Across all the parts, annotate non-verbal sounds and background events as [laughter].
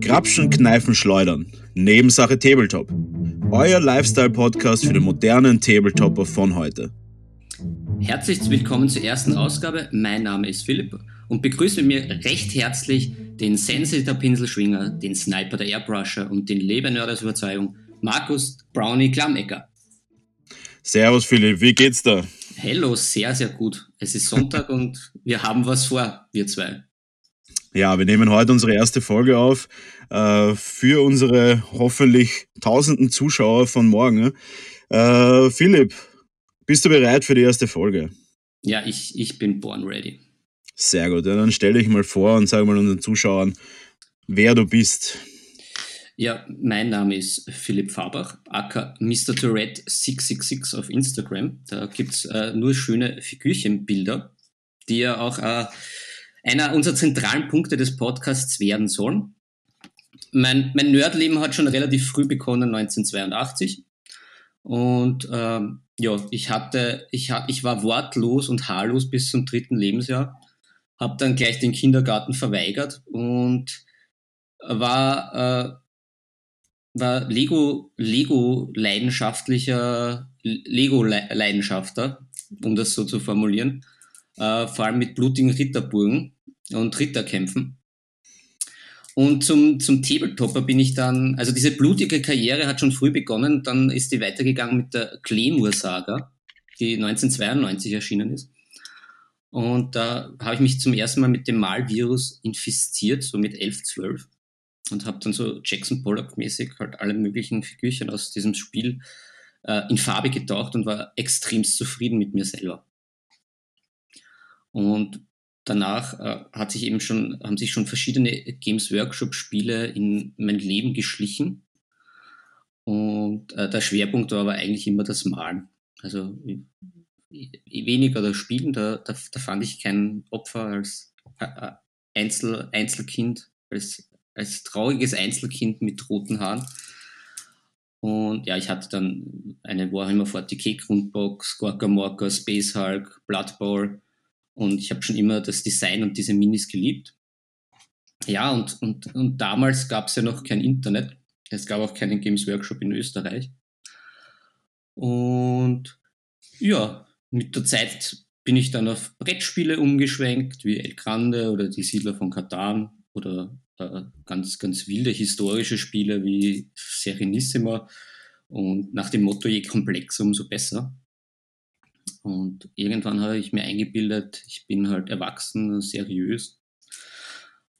Grapschen, Kneifen, Schleudern. Nebensache Tabletop. Euer Lifestyle-Podcast für den modernen Tabletopper von heute. Herzlich willkommen zur ersten Ausgabe. Mein Name ist Philipp und begrüße mir recht herzlich den Sensei der Pinselschwinger, den Sniper der Airbrusher und den Lebennerd aus Überzeugung, Markus Brownie Klammecker. Servus Philipp, wie geht's da? Hello, sehr, sehr gut. Es ist Sonntag [laughs] und wir haben was vor, wir zwei. Ja, wir nehmen heute unsere erste Folge auf äh, für unsere hoffentlich tausenden Zuschauer von morgen. Äh, Philipp, bist du bereit für die erste Folge? Ja, ich, ich bin born ready. Sehr gut, ja, dann stell dich mal vor und sag mal unseren Zuschauern, wer du bist. Ja, mein Name ist Philipp Fabach, aka Mr. Tourette 666 auf Instagram. Da gibt es äh, nur schöne Figürchenbilder, die ja auch äh, einer unserer zentralen Punkte des Podcasts werden sollen. Mein, mein Nerdleben hat schon relativ früh begonnen, 1982. Und ähm, ja, ich hatte, ich, ich war wortlos und haarlos bis zum dritten Lebensjahr, habe dann gleich den Kindergarten verweigert und war, äh, war Lego, Lego leidenschaftlicher, Lego Leidenschafter, um das so zu formulieren äh, vor allem mit blutigen Ritterburgen und Ritterkämpfen. Und zum, zum Tabletopper bin ich dann, also diese blutige Karriere hat schon früh begonnen, dann ist die weitergegangen mit der Claymore-Saga, die 1992 erschienen ist. Und da habe ich mich zum ersten Mal mit dem Malvirus infiziert, so mit 11, 12. Und habe dann so Jackson Pollock-mäßig halt alle möglichen Figürchen aus diesem Spiel äh, in Farbe getaucht und war extremst zufrieden mit mir selber. Und danach äh, hat sich eben schon, haben sich schon verschiedene Games Workshop Spiele in mein Leben geschlichen. Und äh, der Schwerpunkt war aber eigentlich immer das Malen. Also weniger das Spielen, da, da, da fand ich kein Opfer als äh, äh, Einzel, Einzelkind, als, als trauriges Einzelkind mit roten Haaren. Und ja, ich hatte dann eine Warhammer 40k Grundbox, Gorka Morka, Space Hulk, Blood Bowl und ich habe schon immer das Design und diese Minis geliebt. Ja, und, und, und damals gab es ja noch kein Internet. Es gab auch keinen Games Workshop in Österreich. Und ja, mit der Zeit bin ich dann auf Brettspiele umgeschwenkt, wie El Grande oder die Siedler von Katan oder äh, ganz, ganz wilde historische Spiele wie Serenissima. Und nach dem Motto, je komplexer, umso besser. Und irgendwann habe ich mir eingebildet, ich bin halt erwachsen, seriös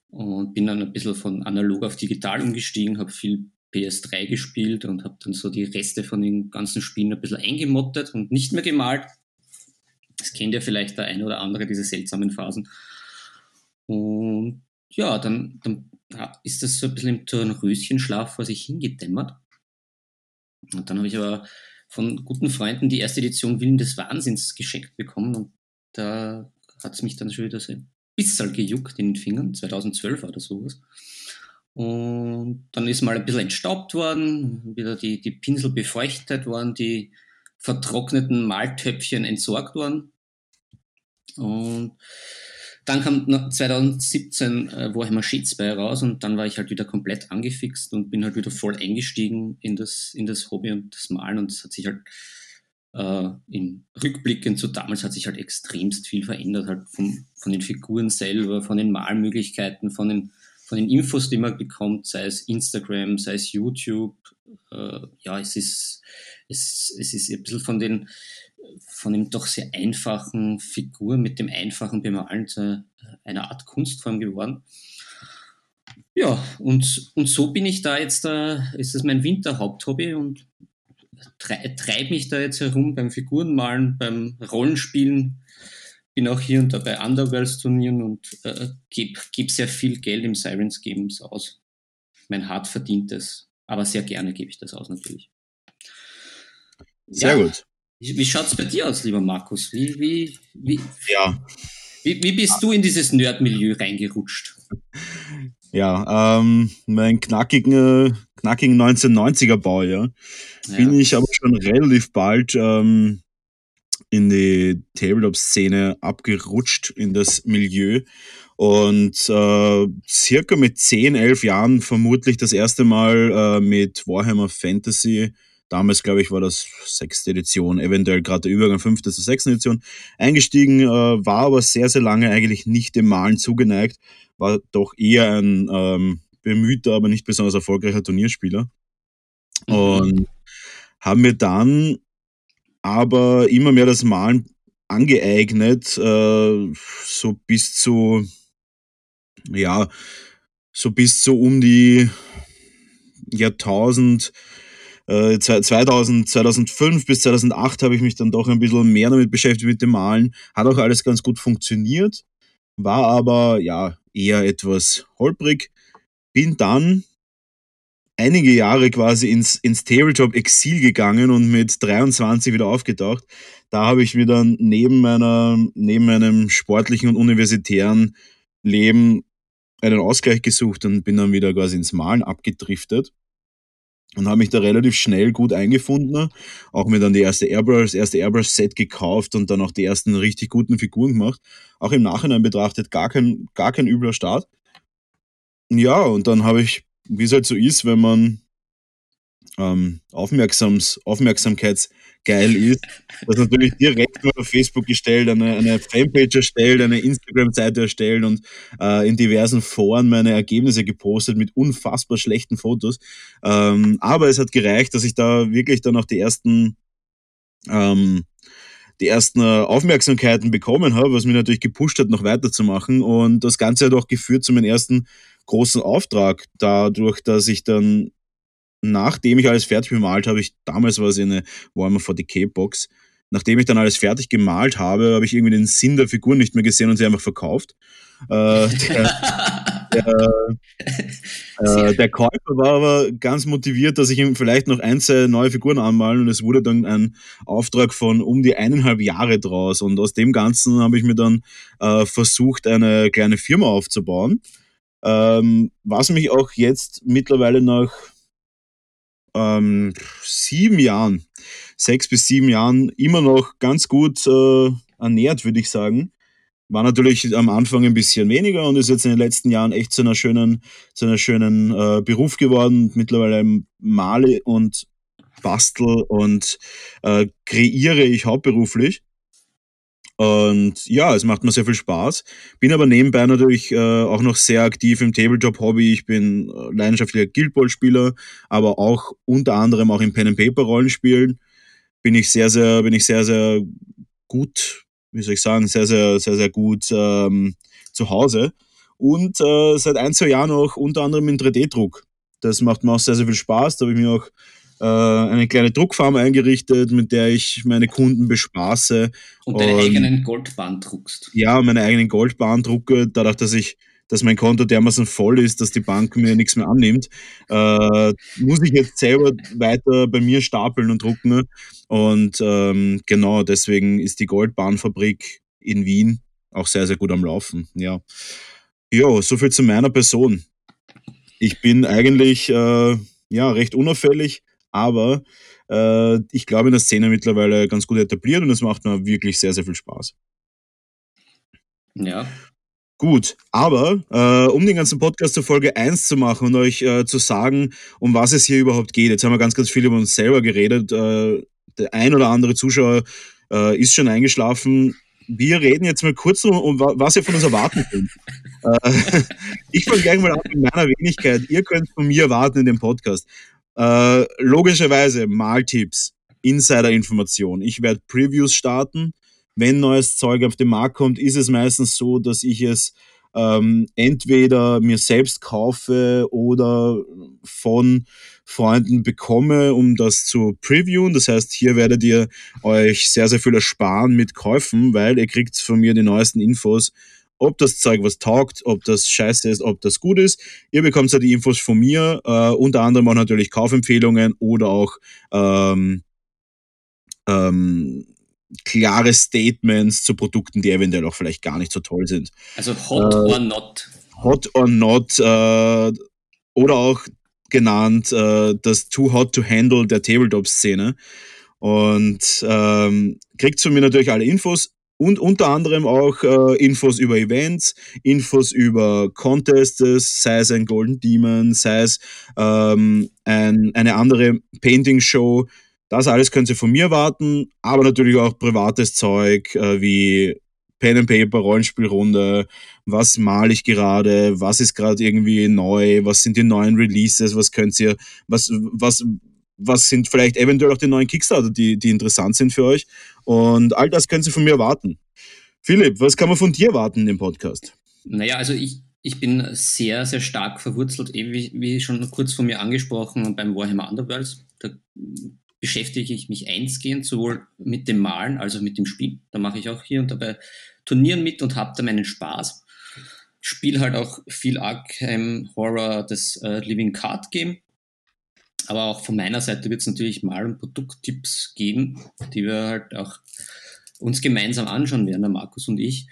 und bin dann ein bisschen von analog auf digital umgestiegen, habe viel PS3 gespielt und habe dann so die Reste von den ganzen Spielen ein bisschen eingemottet und nicht mehr gemalt. Das kennt ja vielleicht der eine oder andere, diese seltsamen Phasen. Und ja, dann, dann ist das so ein bisschen im Turnröschenschlaf vor sich hingedämmert. Und dann habe ich aber von guten Freunden die erste Edition Willen des Wahnsinns geschenkt bekommen und da hat es mich dann schon wieder so ein bisschen gejuckt in den Fingern. 2012 oder sowas. Und dann ist mal ein bisschen entstaubt worden, wieder die, die Pinsel befeuchtet worden, die vertrockneten Maltöpfchen entsorgt worden. Und dann kam 2017 äh, Warhammer 2 raus und dann war ich halt wieder komplett angefixt und bin halt wieder voll eingestiegen in das, in das Hobby und das Malen und es hat sich halt äh, im Rückblickend zu damals hat sich halt extremst viel verändert, halt vom, von den Figuren selber, von den Malmöglichkeiten, von den, von den Infos, die man bekommt, sei es Instagram, sei es YouTube. Äh, ja, es ist, es, es ist ein bisschen von den von dem doch sehr einfachen Figur mit dem einfachen Bemalen zu einer Art Kunstform geworden. Ja, und, und so bin ich da jetzt, äh, ist es mein Winterhaupthobby und treibe mich da jetzt herum beim Figurenmalen, beim Rollenspielen. Bin auch hier und da bei Underworlds-Turnieren und äh, gebe geb sehr viel Geld im Sirens Games aus. Mein hart verdientes, aber sehr gerne gebe ich das aus natürlich. Sehr ja, gut. Wie, schaut es bei dir aus, lieber Markus? Wie, wie, wie, ja. wie, wie bist du in dieses Nerd-Milieu reingerutscht? Ja, ähm, mein knackigen, knackigen 1990er Baujahr ja. bin ich aber schon relativ bald ähm, in die Tabletop-Szene abgerutscht, in das Milieu und äh, circa mit 10, 11 Jahren vermutlich das erste Mal äh, mit Warhammer Fantasy, damals glaube ich war das sechste Edition, eventuell gerade der Übergang fünfte zur sechsten Edition, eingestiegen, äh, war aber sehr, sehr lange eigentlich nicht dem Malen zugeneigt, war doch eher ein ähm, bemühter, aber nicht besonders erfolgreicher Turnierspieler. Mhm. Und haben mir dann aber immer mehr das Malen angeeignet, äh, so bis zu ja, so bis zu um die Jahrtausend, äh, 2000, 2005 bis 2008 habe ich mich dann doch ein bisschen mehr damit beschäftigt mit dem Malen. Hat auch alles ganz gut funktioniert, war aber ja eher etwas holprig. Bin dann einige Jahre quasi ins, ins Tabletop-Exil gegangen und mit 23 wieder aufgetaucht. Da habe ich mir dann neben meiner, neben meinem sportlichen und universitären Leben einen Ausgleich gesucht und bin dann wieder quasi ins Malen abgedriftet und habe mich da relativ schnell gut eingefunden. Auch mir dann die erste Airbrush, das erste Airbrush-Set gekauft und dann auch die ersten richtig guten Figuren gemacht. Auch im Nachhinein betrachtet gar kein, gar kein übler Start. Ja, und dann habe ich, wie es halt so ist, wenn man ähm, Aufmerksams, Aufmerksamkeits geil ist, dass natürlich direkt mal auf Facebook gestellt, eine, eine Fanpage erstellt, eine Instagram-Seite erstellt und äh, in diversen Foren meine Ergebnisse gepostet mit unfassbar schlechten Fotos. Ähm, aber es hat gereicht, dass ich da wirklich dann auch die ersten ähm, die ersten äh, Aufmerksamkeiten bekommen habe, was mich natürlich gepusht hat, noch weiterzumachen. Und das Ganze hat auch geführt zu meinem ersten großen Auftrag, dadurch, dass ich dann nachdem ich alles fertig bemalt habe, ich damals war es eine Warhammer 40k Box, nachdem ich dann alles fertig gemalt habe, habe ich irgendwie den Sinn der Figur nicht mehr gesehen und sie einfach verkauft. Äh, der, [laughs] der, äh, der, Käufer war aber ganz motiviert, dass ich ihm vielleicht noch ein, zwei neue Figuren anmalen und es wurde dann ein Auftrag von um die eineinhalb Jahre draus und aus dem Ganzen habe ich mir dann äh, versucht, eine kleine Firma aufzubauen. Ähm, was mich auch jetzt mittlerweile nach ähm, sieben Jahren, sechs bis sieben Jahren immer noch ganz gut äh, ernährt, würde ich sagen. War natürlich am Anfang ein bisschen weniger und ist jetzt in den letzten Jahren echt zu einer schönen, zu einer schönen äh, Beruf geworden. Mittlerweile male und bastel und äh, kreiere ich hauptberuflich. Und ja, es macht mir sehr viel Spaß. Bin aber nebenbei natürlich äh, auch noch sehr aktiv im Tabletop-Hobby. Ich bin äh, leidenschaftlicher Guild Ball-Spieler, aber auch unter anderem auch im Pen-and-Paper-Rollenspielen bin ich sehr, sehr, bin ich sehr, sehr gut, wie soll ich sagen, sehr, sehr, sehr, sehr gut ähm, zu Hause. Und äh, seit ein, zwei Jahren auch unter anderem in 3D-Druck. Das macht mir auch sehr, sehr viel Spaß. Da habe ich mir auch äh, eine kleine Druckfarm eingerichtet, mit der ich meine Kunden bespaße. Und deine eigenen Goldbahn druckst. Ja, meine eigenen Goldbahn drucke, dadurch, dass ich dass mein Konto dermaßen voll ist, dass die Bank mir nichts mehr annimmt, äh, muss ich jetzt selber weiter bei mir stapeln und drucken. Und ähm, genau deswegen ist die Goldbahnfabrik in Wien auch sehr, sehr gut am Laufen. Ja, ja so viel zu meiner Person. Ich bin eigentlich äh, ja, recht unauffällig, aber äh, ich glaube in der Szene mittlerweile ganz gut etabliert und es macht mir wirklich sehr, sehr viel Spaß. Ja. Gut, aber äh, um den ganzen Podcast zur Folge 1 zu machen und euch äh, zu sagen, um was es hier überhaupt geht. Jetzt haben wir ganz, ganz viel über uns selber geredet. Äh, der ein oder andere Zuschauer äh, ist schon eingeschlafen. Wir reden jetzt mal kurz um, um was ihr von uns erwarten könnt. Äh, [laughs] ich fange gleich mal an mit meiner Wenigkeit. Ihr könnt von mir erwarten in dem Podcast. Äh, logischerweise Maltipps, Insider-Information. Ich werde Previews starten. Wenn neues Zeug auf den Markt kommt, ist es meistens so, dass ich es ähm, entweder mir selbst kaufe oder von Freunden bekomme, um das zu previewen. Das heißt, hier werdet ihr euch sehr, sehr viel ersparen mit Käufen, weil ihr kriegt von mir die neuesten Infos ob das Zeug was taugt, ob das scheiße ist, ob das gut ist. Ihr bekommt ja die Infos von mir, äh, unter anderem auch natürlich Kaufempfehlungen oder auch ähm, ähm, klare Statements zu Produkten, die eventuell auch vielleicht gar nicht so toll sind. Also hot äh, or not. Hot or not äh, oder auch genannt äh, das Too Hot to Handle der Tabletop-Szene. Und ähm, kriegt von mir natürlich alle Infos und unter anderem auch äh, Infos über Events, Infos über Contests, sei es ein Golden Demon, sei es ähm, ein, eine andere Painting-Show. Das alles können Sie von mir warten, aber natürlich auch privates Zeug äh, wie Pen and Paper, Rollenspielrunde, was male ich gerade, was ist gerade irgendwie neu, was sind die neuen Releases, was könnt ihr, was, was, was sind vielleicht eventuell auch die neuen Kickstarter, die, die interessant sind für euch. Und all das können Sie von mir warten. Philipp, was kann man von dir warten in dem Podcast? Naja, also ich, ich bin sehr, sehr stark verwurzelt, eben wie, wie schon kurz von mir angesprochen, beim Warhammer Underworlds. Da beschäftige ich mich einsgehend sowohl mit dem Malen als auch mit dem Spiel. Da mache ich auch hier und dabei Turnieren mit und habe da meinen Spaß. Spiele halt auch viel Arkham Horror, das äh, Living Card Game aber auch von meiner Seite wird es natürlich Mal- Produkttipps geben, die wir halt auch uns gemeinsam anschauen werden, der Markus und ich.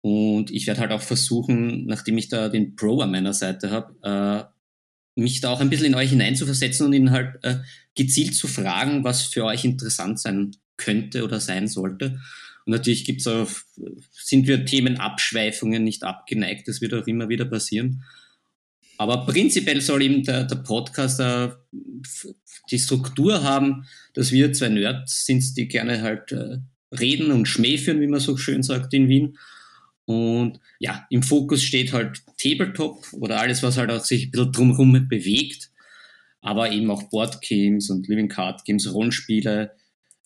Und ich werde halt auch versuchen, nachdem ich da den Pro an meiner Seite habe, äh, mich da auch ein bisschen in euch hineinzuversetzen und ihn halt äh, gezielt zu fragen, was für euch interessant sein könnte oder sein sollte. Und natürlich gibt's auch, sind wir Themenabschweifungen nicht abgeneigt, das wird auch immer wieder passieren. Aber prinzipiell soll eben der, der Podcast äh, die Struktur haben, dass wir zwei Nerds sind, die gerne halt äh, reden und Schmäh führen, wie man so schön sagt in Wien. Und ja, im Fokus steht halt Tabletop oder alles, was halt auch sich ein bisschen drumherum bewegt. Aber eben auch Boardgames und Living Card Games, Rollenspiele.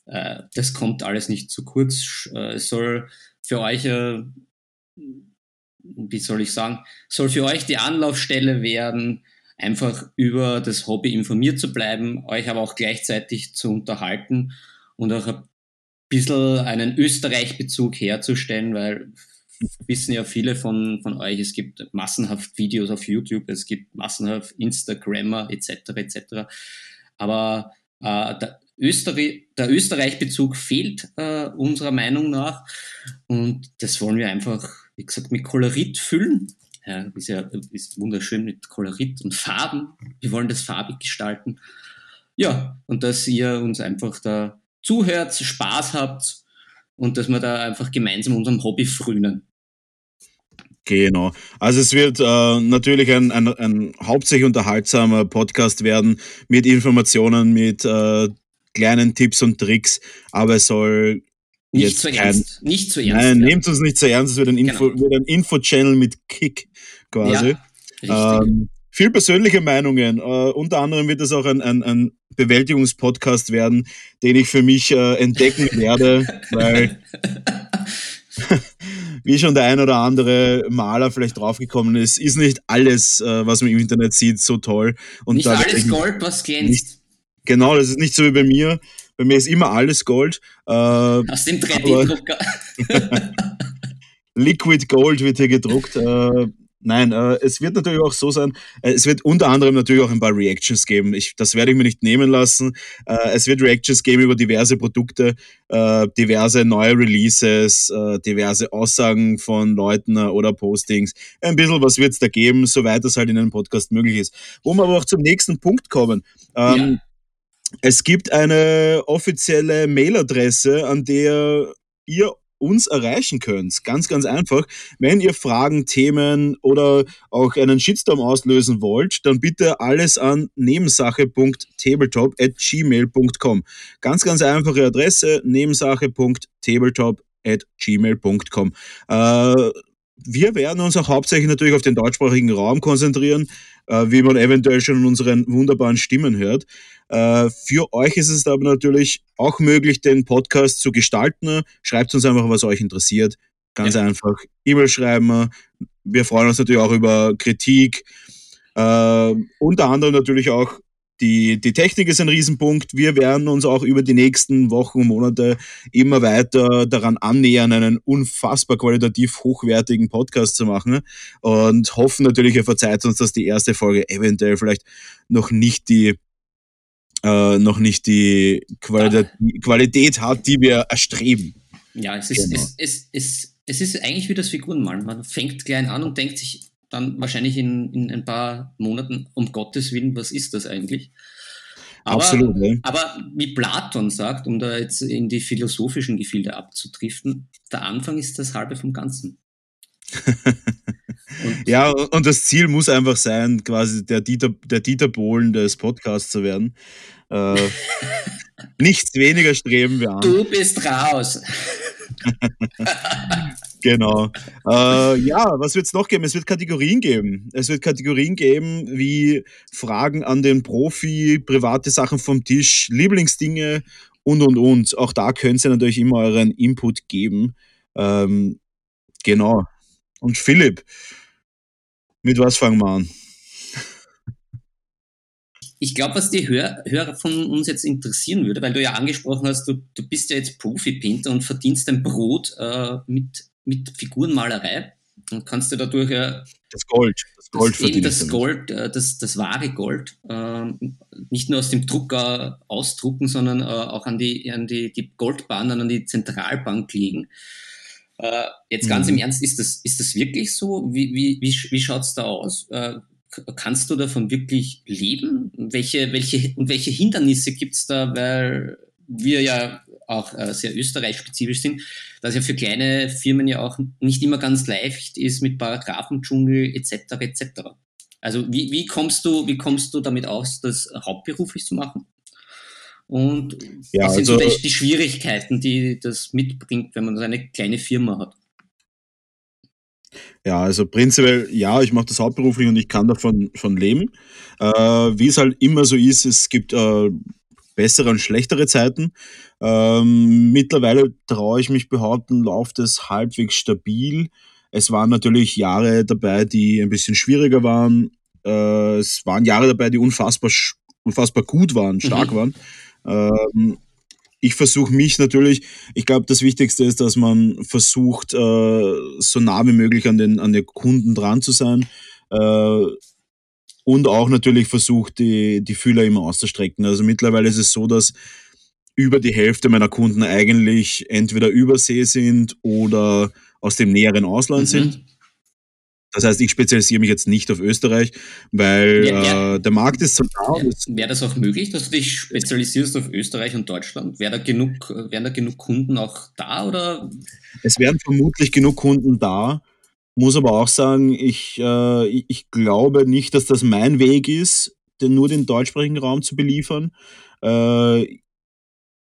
Äh, das kommt alles nicht zu kurz. Äh, es soll für euch äh, wie soll ich sagen, soll für euch die Anlaufstelle werden, einfach über das Hobby informiert zu bleiben, euch aber auch gleichzeitig zu unterhalten und auch ein bisschen einen Österreich-Bezug herzustellen, weil wissen ja viele von, von euch, es gibt massenhaft Videos auf YouTube, es gibt massenhaft Instagrammer etc. etc. Aber äh, der, Österreich, der Österreich-Bezug fehlt äh, unserer Meinung nach und das wollen wir einfach wie gesagt, mit Kolorit füllen. Ja, ist ja ist wunderschön mit Kolorit und Farben. Wir wollen das farbig gestalten. Ja, und dass ihr uns einfach da zuhört, Spaß habt und dass wir da einfach gemeinsam unserem Hobby frünen. Genau. Also es wird äh, natürlich ein, ein, ein hauptsächlich unterhaltsamer Podcast werden mit Informationen, mit äh, kleinen Tipps und Tricks, aber es soll nicht zu ernst. Kein, nicht zu ernst. Nein, ja. nehmt uns nicht zu ernst. Es wird ein Info, genau. ein Info-Channel mit Kick quasi. Ja, ähm, viel persönliche Meinungen. Äh, unter anderem wird es auch ein, ein, ein Bewältigungspodcast werden, den ich für mich äh, entdecken [laughs] werde, weil [laughs] wie schon der ein oder andere Maler vielleicht draufgekommen ist, ist nicht alles, äh, was man im Internet sieht, so toll. Und nicht alles Gold, was glänzt. Nicht, genau, das ist nicht so wie bei mir. Bei mir ist immer alles Gold. Äh, Aus dem 3D-Drucker. [laughs] Liquid Gold wird hier gedruckt. Äh, nein, äh, es wird natürlich auch so sein, äh, es wird unter anderem natürlich auch ein paar Reactions geben. Ich, das werde ich mir nicht nehmen lassen. Äh, es wird Reactions geben über diverse Produkte, äh, diverse neue Releases, diverse Aussagen von Leuten oder Postings. Ein bisschen was wird es da geben, soweit das halt in einem Podcast möglich ist. Wo wir aber auch zum nächsten Punkt kommen. Ähm, ja es gibt eine offizielle Mailadresse, an der ihr uns erreichen könnt. Ganz, ganz einfach. Wenn ihr Fragen, Themen oder auch einen Shitstorm auslösen wollt, dann bitte alles an nebensache.tabletop.gmail.com. Ganz, ganz einfache Adresse, nebensache.tabletop.gmail.com. Äh, wir werden uns auch hauptsächlich natürlich auf den deutschsprachigen Raum konzentrieren, äh, wie man eventuell schon in unseren wunderbaren Stimmen hört. Äh, für euch ist es aber natürlich auch möglich, den Podcast zu gestalten. Schreibt uns einfach, was euch interessiert. Ganz ja. einfach E-Mail schreiben. Wir freuen uns natürlich auch über Kritik. Äh, unter anderem natürlich auch die, die Technik ist ein Riesenpunkt. Wir werden uns auch über die nächsten Wochen und Monate immer weiter daran annähern, einen unfassbar qualitativ hochwertigen Podcast zu machen und hoffen natürlich, ihr verzeiht uns, dass die erste Folge eventuell vielleicht noch nicht die äh, noch nicht die Qualität, Qualität, hat, die wir erstreben. Ja, es ist, genau. es, es, es, es ist eigentlich wie das Figurenmalen. Man fängt klein an und denkt sich dann wahrscheinlich in, in ein paar Monaten, um Gottes Willen, was ist das eigentlich? Aber, Absolut, ja. aber wie Platon sagt, um da jetzt in die philosophischen Gefilde abzudriften, der Anfang ist das halbe vom Ganzen. [laughs] und ja, und das Ziel muss einfach sein, quasi der Dieter, der Dieter Bohlen des Podcasts zu werden. Äh, [laughs] nichts weniger streben wir an. Du bist raus. [laughs] genau. Äh, ja, was wird es noch geben? Es wird Kategorien geben. Es wird Kategorien geben wie Fragen an den Profi, private Sachen vom Tisch, Lieblingsdinge und und und. Auch da könnt ihr natürlich immer euren Input geben. Ähm, genau. Und Philipp, mit was fangen wir an? Ich glaube, was die Hör Hörer von uns jetzt interessieren würde, weil du ja angesprochen hast, du, du bist ja jetzt Profi-Painter und verdienst dein Brot äh, mit, mit Figurenmalerei und kannst du dadurch ja das Gold, das Gold das, eben das Gold, äh, das, das wahre Gold, äh, nicht nur aus dem Drucker ausdrucken, sondern äh, auch an die, an die, die Goldbahnen, an die Zentralbank legen. Äh, jetzt ganz mhm. im Ernst, ist das, ist das wirklich so? Wie, wie, wie, wie schaut es da aus? Kannst du davon wirklich leben? Welche, welche, und welche Hindernisse gibt es da, weil wir ja auch äh, sehr österreichspezifisch sind, dass ja für kleine Firmen ja auch nicht immer ganz leicht ist mit Paragraphendschungel etc. etc. Also wie, wie, kommst du, wie kommst du damit aus, das hauptberuflich zu machen? Und ja, was sind also, so die, die Schwierigkeiten, die das mitbringt, wenn man so eine kleine Firma hat? Ja, also prinzipiell, ja, ich mache das hauptberuflich und ich kann davon von leben. Äh, wie es halt immer so ist, es gibt äh, bessere und schlechtere Zeiten. Ähm, mittlerweile traue ich mich behaupten, läuft es halbwegs stabil. Es waren natürlich Jahre dabei, die ein bisschen schwieriger waren. Äh, es waren Jahre dabei, die unfassbar, unfassbar gut waren, stark mhm. waren. Ähm, ich versuche mich natürlich, ich glaube, das Wichtigste ist, dass man versucht, äh, so nah wie möglich an den, an den Kunden dran zu sein. Äh, und auch natürlich versucht, die, die Fühler immer auszustrecken. Also mittlerweile ist es so, dass über die Hälfte meiner Kunden eigentlich entweder übersee sind oder aus dem näheren Ausland mhm. sind. Das heißt, ich spezialisiere mich jetzt nicht auf Österreich, weil ja, ja. Äh, der Markt ist so da. Ja, Wäre das auch möglich, dass du dich spezialisierst auf Österreich und Deutschland? Wäre da genug, wären da genug Kunden auch da? Oder? Es wären vermutlich genug Kunden da. Muss aber auch sagen, ich, äh, ich glaube nicht, dass das mein Weg ist, den, nur den deutschsprachigen Raum zu beliefern. Äh,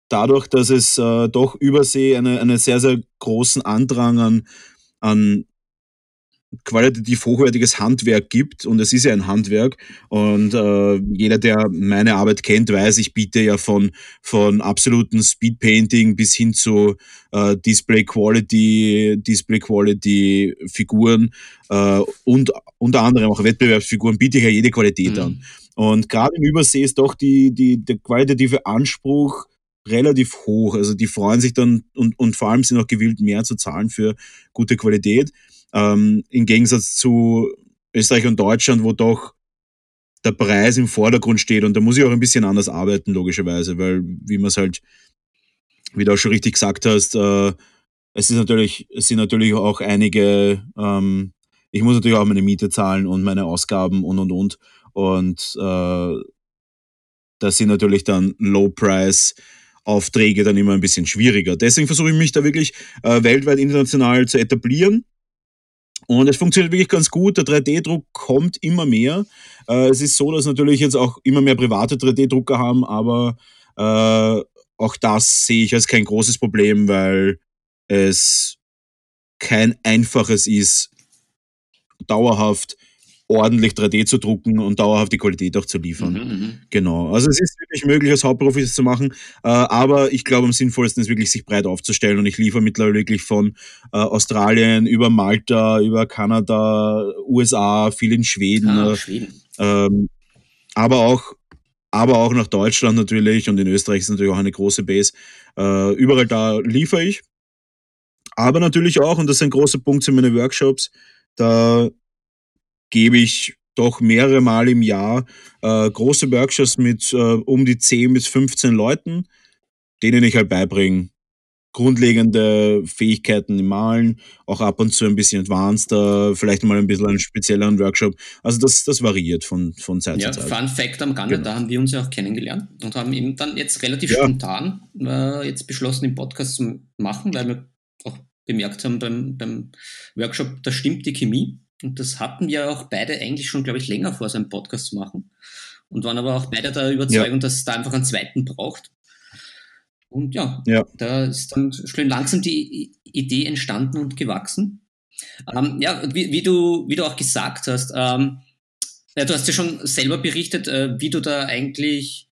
dadurch, dass es äh, doch übersee einen eine sehr, sehr großen Andrang an, an qualitativ hochwertiges Handwerk gibt und es ist ja ein Handwerk und äh, jeder, der meine Arbeit kennt, weiß, ich biete ja von, von absoluten Speedpainting bis hin zu äh, Display Quality, Display Quality Figuren äh, und unter anderem auch Wettbewerbsfiguren biete ich ja jede Qualität mhm. an. Und gerade im Übersee ist doch die, die, der qualitative Anspruch relativ hoch. Also die freuen sich dann und, und vor allem sind auch gewillt, mehr zu zahlen für gute Qualität. Ähm, Im Gegensatz zu Österreich und Deutschland, wo doch der Preis im Vordergrund steht. Und da muss ich auch ein bisschen anders arbeiten, logischerweise, weil, wie man es halt, wie du auch schon richtig gesagt hast, äh, es ist natürlich, es sind natürlich auch einige, ähm, ich muss natürlich auch meine Miete zahlen und meine Ausgaben und und und. Und äh, das sind natürlich dann Low-Price. Aufträge dann immer ein bisschen schwieriger. Deswegen versuche ich mich da wirklich äh, weltweit international zu etablieren und es funktioniert wirklich ganz gut. Der 3D-Druck kommt immer mehr. Äh, es ist so, dass natürlich jetzt auch immer mehr private 3D-Drucker haben, aber äh, auch das sehe ich als kein großes Problem, weil es kein einfaches ist, dauerhaft ordentlich 3D zu drucken und dauerhaft die Qualität auch zu liefern. Mhm, mhm, genau. Also es ist wirklich möglich, als Hauptberuf das zu machen, äh, aber ich glaube, am sinnvollsten ist wirklich, sich breit aufzustellen und ich liefere mittlerweile wirklich von äh, Australien über Malta, über Kanada, USA, viel in Schweden. Ah, äh, Schweden. Ähm, aber auch aber auch nach Deutschland natürlich und in Österreich ist natürlich auch eine große Base. Äh, überall da liefere ich. Aber natürlich auch, und das ist ein großer Punkt sind meine Workshops, da gebe ich doch mehrere Mal im Jahr äh, große Workshops mit äh, um die 10 bis 15 Leuten, denen ich halt beibringe, grundlegende Fähigkeiten im Malen, auch ab und zu ein bisschen advanceder, vielleicht mal ein bisschen einen spezielleren Workshop. Also das, das variiert von, von Zeit ja, zu Zeit. Fun Fact am Rande, genau. da haben wir uns ja auch kennengelernt und haben eben dann jetzt relativ ja. spontan äh, jetzt beschlossen, den Podcast zu machen, weil wir auch bemerkt haben beim, beim Workshop, da stimmt die Chemie. Und das hatten wir auch beide eigentlich schon, glaube ich, länger vor, so einen Podcast zu machen. Und waren aber auch beide der Überzeugung, ja. dass es da einfach einen zweiten braucht. Und ja, ja, da ist dann schön langsam die Idee entstanden und gewachsen. Ähm, ja, wie, wie, du, wie du auch gesagt hast, ähm, ja, du hast ja schon selber berichtet, äh, wie du da eigentlich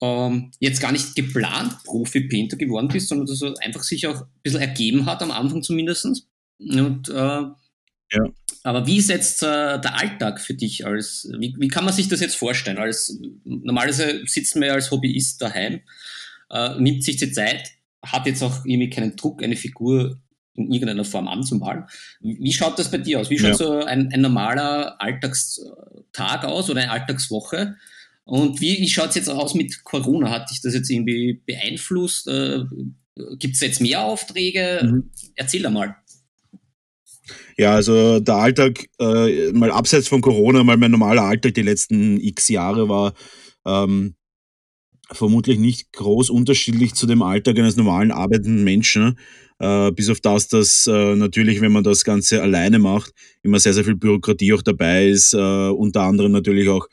ähm, jetzt gar nicht geplant Profi-Painter geworden bist, sondern dass es einfach sich auch ein bisschen ergeben hat, am Anfang zumindest. Und, äh, ja. Aber wie ist jetzt äh, der Alltag für dich? Als, wie, wie kann man sich das jetzt vorstellen? Als, normalerweise sitzt man ja als Hobbyist daheim äh, nimmt sich die Zeit, hat jetzt auch irgendwie keinen Druck, eine Figur in irgendeiner Form anzumalen. Wie schaut das bei dir aus? Wie schaut ja. so ein, ein, normaler Alltagstag aus oder eine Alltagswoche? Und wie, wie schaut es jetzt aus mit Corona? Hat dich das jetzt irgendwie beeinflusst? Äh, Gibt es jetzt mehr Aufträge? Mhm. Erzähl da mal. Ja, also der Alltag, äh, mal abseits von Corona, mal mein normaler Alltag die letzten x Jahre war, ähm, vermutlich nicht groß unterschiedlich zu dem Alltag eines normalen arbeitenden Menschen. Äh, bis auf das, dass äh, natürlich, wenn man das Ganze alleine macht, immer sehr, sehr viel Bürokratie auch dabei ist. Äh, unter anderem natürlich auch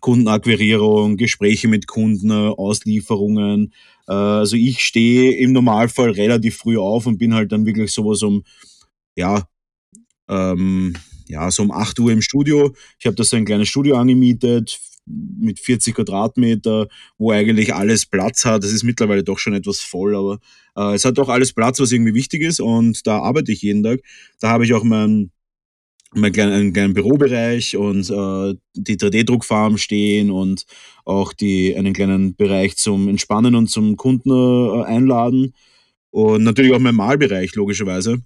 Kundenakquirierung, Gespräche mit Kunden, Auslieferungen. Äh, also ich stehe im Normalfall relativ früh auf und bin halt dann wirklich sowas um, ja, ähm, ja, so um 8 Uhr im Studio. Ich habe da so ein kleines Studio angemietet, mit 40 Quadratmeter, wo eigentlich alles Platz hat. Das ist mittlerweile doch schon etwas voll, aber äh, es hat doch alles Platz, was irgendwie wichtig ist und da arbeite ich jeden Tag. Da habe ich auch mein, mein kleinen, einen kleinen Bürobereich und äh, die 3D-Druckfarm stehen und auch die, einen kleinen Bereich zum Entspannen und zum Kunden äh, einladen. Und natürlich auch mein Malbereich, logischerweise.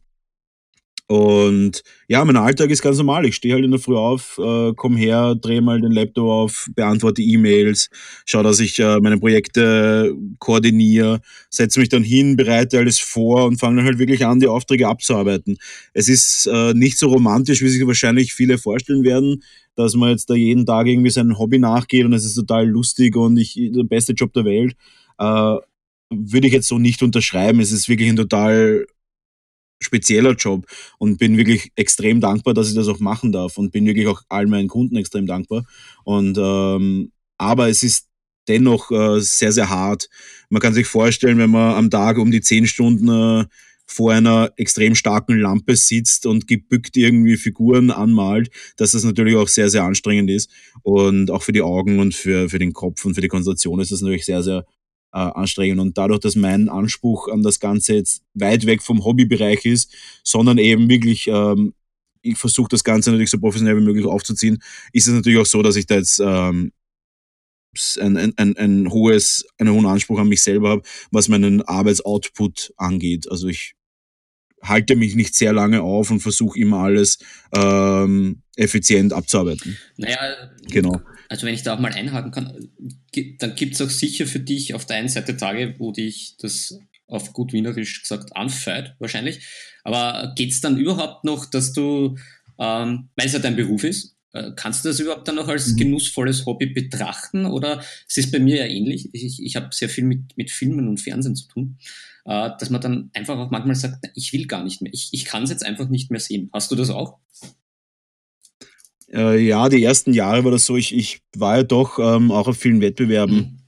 Und ja, mein Alltag ist ganz normal. Ich stehe halt in der Früh auf, äh, komme her, drehe mal den Laptop auf, beantworte E-Mails, schaue, dass ich äh, meine Projekte koordiniere, setze mich dann hin, bereite alles vor und fange dann halt wirklich an, die Aufträge abzuarbeiten. Es ist äh, nicht so romantisch, wie sich wahrscheinlich viele vorstellen werden, dass man jetzt da jeden Tag irgendwie sein Hobby nachgeht und es ist total lustig und ich der beste Job der Welt. Äh, würde ich jetzt so nicht unterschreiben. Es ist wirklich ein total spezieller Job und bin wirklich extrem dankbar, dass ich das auch machen darf und bin wirklich auch all meinen Kunden extrem dankbar. Und ähm, aber es ist dennoch äh, sehr, sehr hart. Man kann sich vorstellen, wenn man am Tag um die zehn Stunden äh, vor einer extrem starken Lampe sitzt und gebückt irgendwie Figuren anmalt, dass das natürlich auch sehr, sehr anstrengend ist. Und auch für die Augen und für, für den Kopf und für die Konzentration ist das natürlich sehr, sehr äh, anstrengen. Und dadurch, dass mein Anspruch an das Ganze jetzt weit weg vom Hobbybereich ist, sondern eben wirklich, ähm, ich versuche das Ganze natürlich so professionell wie möglich aufzuziehen, ist es natürlich auch so, dass ich da jetzt ähm, ein, ein, ein, ein hohes, einen hohen Anspruch an mich selber habe, was meinen Arbeitsoutput angeht. Also ich halte mich nicht sehr lange auf und versuche immer alles ähm, effizient abzuarbeiten. Naja, genau. Also wenn ich da auch mal einhaken kann, dann gibt es auch sicher für dich auf der einen Seite Tage, wo dich das auf gut wienerisch gesagt anfeuert, wahrscheinlich. Aber geht es dann überhaupt noch, dass du, ähm, weil es ja dein Beruf ist, äh, kannst du das überhaupt dann noch als mhm. genussvolles Hobby betrachten? Oder es ist bei mir ja ähnlich. Ich, ich habe sehr viel mit, mit Filmen und Fernsehen zu tun, äh, dass man dann einfach auch manchmal sagt, ich will gar nicht mehr. Ich, ich kann es jetzt einfach nicht mehr sehen. Hast du das auch? Äh, ja, die ersten Jahre war das so. Ich, ich war ja doch ähm, auch auf vielen Wettbewerben mhm.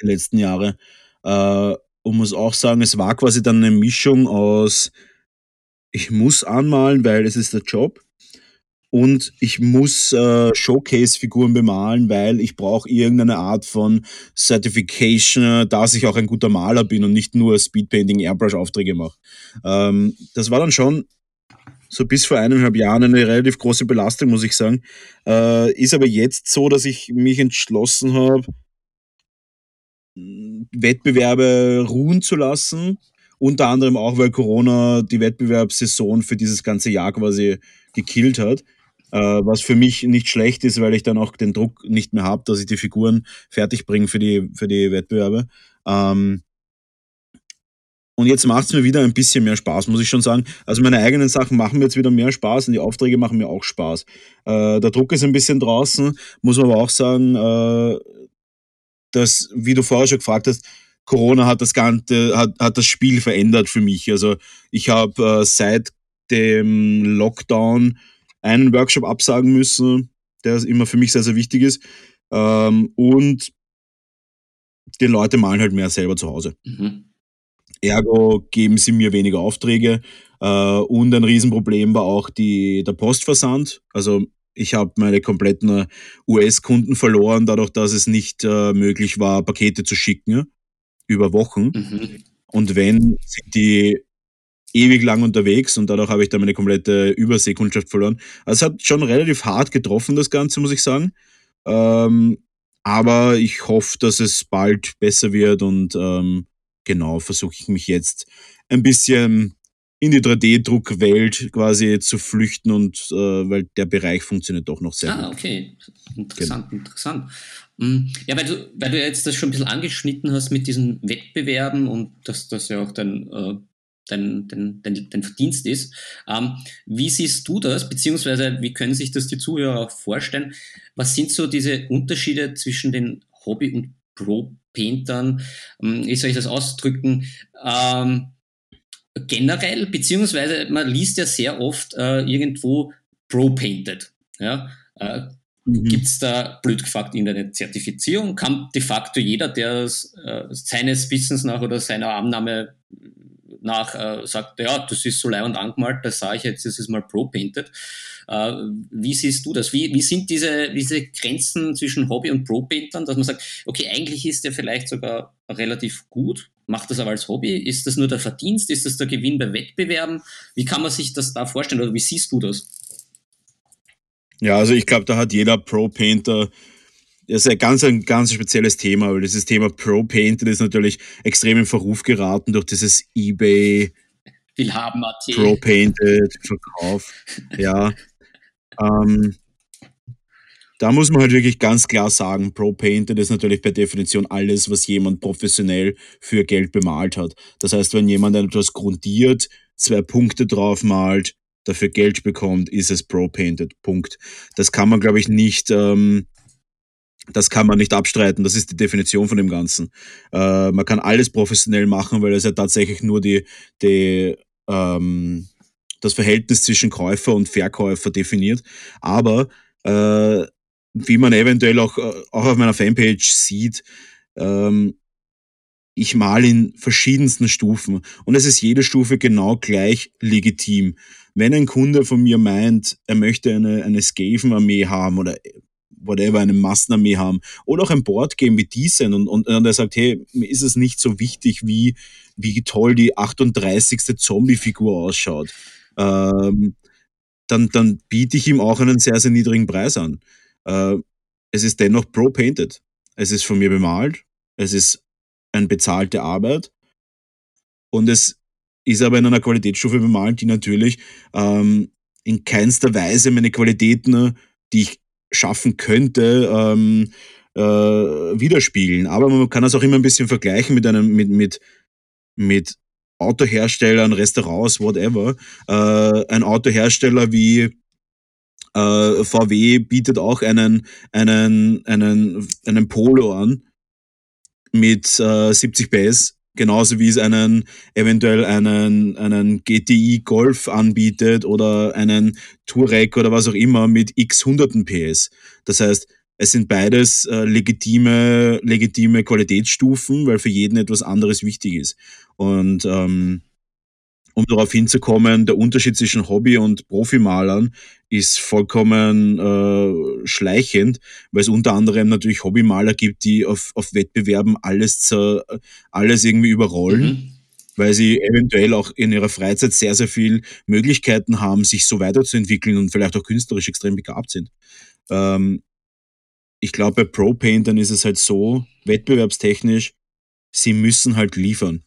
die letzten Jahre. Äh, und muss auch sagen, es war quasi dann eine Mischung aus, ich muss anmalen, weil es ist der Job. Und ich muss äh, Showcase-Figuren bemalen, weil ich brauche irgendeine Art von Certification, dass ich auch ein guter Maler bin und nicht nur Speedpainting, Airbrush-Aufträge mache. Ähm, das war dann schon so bis vor eineinhalb Jahren eine relativ große Belastung, muss ich sagen. Äh, ist aber jetzt so, dass ich mich entschlossen habe, Wettbewerbe ruhen zu lassen. Unter anderem auch, weil Corona die Wettbewerbssaison für dieses ganze Jahr quasi gekillt hat. Äh, was für mich nicht schlecht ist, weil ich dann auch den Druck nicht mehr habe, dass ich die Figuren fertig bringe für die, für die Wettbewerbe. Ähm, Und jetzt macht es mir wieder ein bisschen mehr Spaß, muss ich schon sagen. Also meine eigenen Sachen machen mir jetzt wieder mehr Spaß und die Aufträge machen mir auch Spaß. Äh, der Druck ist ein bisschen draußen, muss man aber auch sagen, äh, dass, wie du vorher schon gefragt hast, Corona hat das Ganze, hat, hat das Spiel verändert für mich. Also ich habe äh, seit dem Lockdown einen Workshop absagen müssen, der immer für mich sehr, sehr wichtig ist. Ähm, und die Leute malen halt mehr selber zu Hause. Mhm. Ergo geben sie mir weniger Aufträge. Äh, und ein Riesenproblem war auch die, der Postversand. Also ich habe meine kompletten US-Kunden verloren, dadurch, dass es nicht äh, möglich war, Pakete zu schicken über Wochen. Mhm. Und wenn, sind die ewig lang unterwegs und dadurch habe ich dann meine komplette Überseekundschaft verloren. Also es hat schon relativ hart getroffen, das Ganze, muss ich sagen. Ähm, aber ich hoffe, dass es bald besser wird und ähm, genau versuche ich mich jetzt ein bisschen in die 3D-Druckwelt quasi zu flüchten und äh, weil der Bereich funktioniert doch noch sehr ah, gut. Ah, okay. Interessant, genau. interessant. Hm, ja, weil du, weil du jetzt das schon ein bisschen angeschnitten hast mit diesen Wettbewerben und dass das ja auch dein, äh, dein, dein, dein, dein Verdienst ist. Ähm, wie siehst du das, beziehungsweise wie können sich das die Zuhörer auch vorstellen? Was sind so diese Unterschiede zwischen den Hobby- und Pro-Paintern? Ähm, wie soll ich das ausdrücken? Ähm, generell, beziehungsweise man liest ja sehr oft äh, irgendwo Pro-Painted. Ja? Äh, mhm. Gibt es da, blöd gefragt, irgendeine Zertifizierung? Kann de facto jeder, der äh, seines Wissens nach oder seiner Annahme nach äh, sagt, ja, das ist so leibend angemalt, das sage ich jetzt, das ist mal Pro-Painted. Äh, wie siehst du das? Wie, wie sind diese, diese Grenzen zwischen Hobby und Pro-Paintern, dass man sagt, okay, eigentlich ist der vielleicht sogar relativ gut, macht das aber als Hobby? Ist das nur der Verdienst? Ist das der Gewinn bei Wettbewerben? Wie kann man sich das da vorstellen oder wie siehst du das? Ja, also ich glaube, da hat jeder Pro-Painter das ist ein ganz, ein ganz spezielles Thema, weil dieses Thema Pro Painted ist natürlich extrem in Verruf geraten durch dieses eBay Pro Painted Verkauf. Ja. Ähm, da muss man halt wirklich ganz klar sagen, Pro Painted ist natürlich per Definition alles, was jemand professionell für Geld bemalt hat. Das heißt, wenn jemand etwas grundiert, zwei Punkte drauf malt, dafür Geld bekommt, ist es Pro Painted. Punkt. Das kann man, glaube ich, nicht, ähm, das kann man nicht abstreiten. Das ist die Definition von dem Ganzen. Äh, man kann alles professionell machen, weil es ja tatsächlich nur die, die ähm, das Verhältnis zwischen Käufer und Verkäufer definiert. Aber äh, wie man eventuell auch, äh, auch auf meiner Fanpage sieht, ähm, ich male in verschiedensten Stufen und es ist jede Stufe genau gleich legitim. Wenn ein Kunde von mir meint, er möchte eine, eine Skaven-Armee haben oder whatever, eine Massenarmee haben oder auch ein Boardgame wie diesen und, und, und er sagt, hey, mir ist es nicht so wichtig, wie, wie toll die 38. Zombie-Figur ausschaut, ähm, dann, dann biete ich ihm auch einen sehr, sehr niedrigen Preis an. Äh, es ist dennoch pro-painted. Es ist von mir bemalt. Es ist eine bezahlte Arbeit. Und es ist aber in einer Qualitätsstufe bemalt, die natürlich ähm, in keinster Weise meine Qualitäten, die ich schaffen könnte, ähm, äh, widerspiegeln. Aber man kann das auch immer ein bisschen vergleichen mit einem, mit, mit, mit Autoherstellern, Restaurants, whatever. Äh, ein Autohersteller wie äh, VW bietet auch einen, einen, einen, einen Polo an mit äh, 70 PS, genauso wie es einen eventuell einen, einen GTI Golf anbietet oder einen Touareg oder was auch immer mit x hunderten PS. Das heißt, es sind beides äh, legitime, legitime Qualitätsstufen, weil für jeden etwas anderes wichtig ist. Und ähm, um darauf hinzukommen, der Unterschied zwischen Hobby- und Profimalern ist vollkommen äh, schleichend, weil es unter anderem natürlich Hobbymaler gibt, die auf, auf Wettbewerben alles, äh, alles irgendwie überrollen. Mhm. weil sie eventuell auch in ihrer Freizeit sehr, sehr viel Möglichkeiten haben, sich so weiterzuentwickeln und vielleicht auch künstlerisch extrem begabt sind. Ähm, ich glaube, bei Pro-Paintern ist es halt so, wettbewerbstechnisch, sie müssen halt liefern.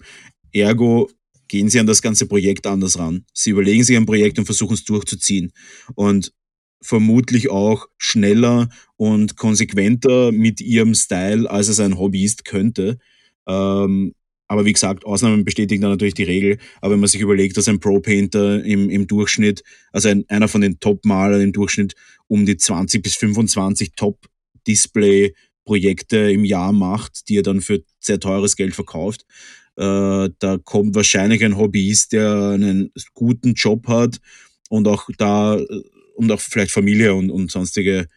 Ergo gehen sie an das ganze Projekt anders ran. Sie überlegen sich ein Projekt und versuchen es durchzuziehen. Und vermutlich auch schneller und konsequenter mit ihrem Style, als es ein Hobbyist könnte. Ähm, aber wie gesagt, Ausnahmen bestätigen dann natürlich die Regel. Aber wenn man sich überlegt, dass ein Pro-Painter im, im Durchschnitt, also ein, einer von den Top-Malern im Durchschnitt um die 20 bis 25 Top-Display-Projekte im Jahr macht, die er dann für sehr teures Geld verkauft, äh, da kommt wahrscheinlich ein Hobbyist, der einen guten Job hat und auch da und auch vielleicht Familie und, und sonstige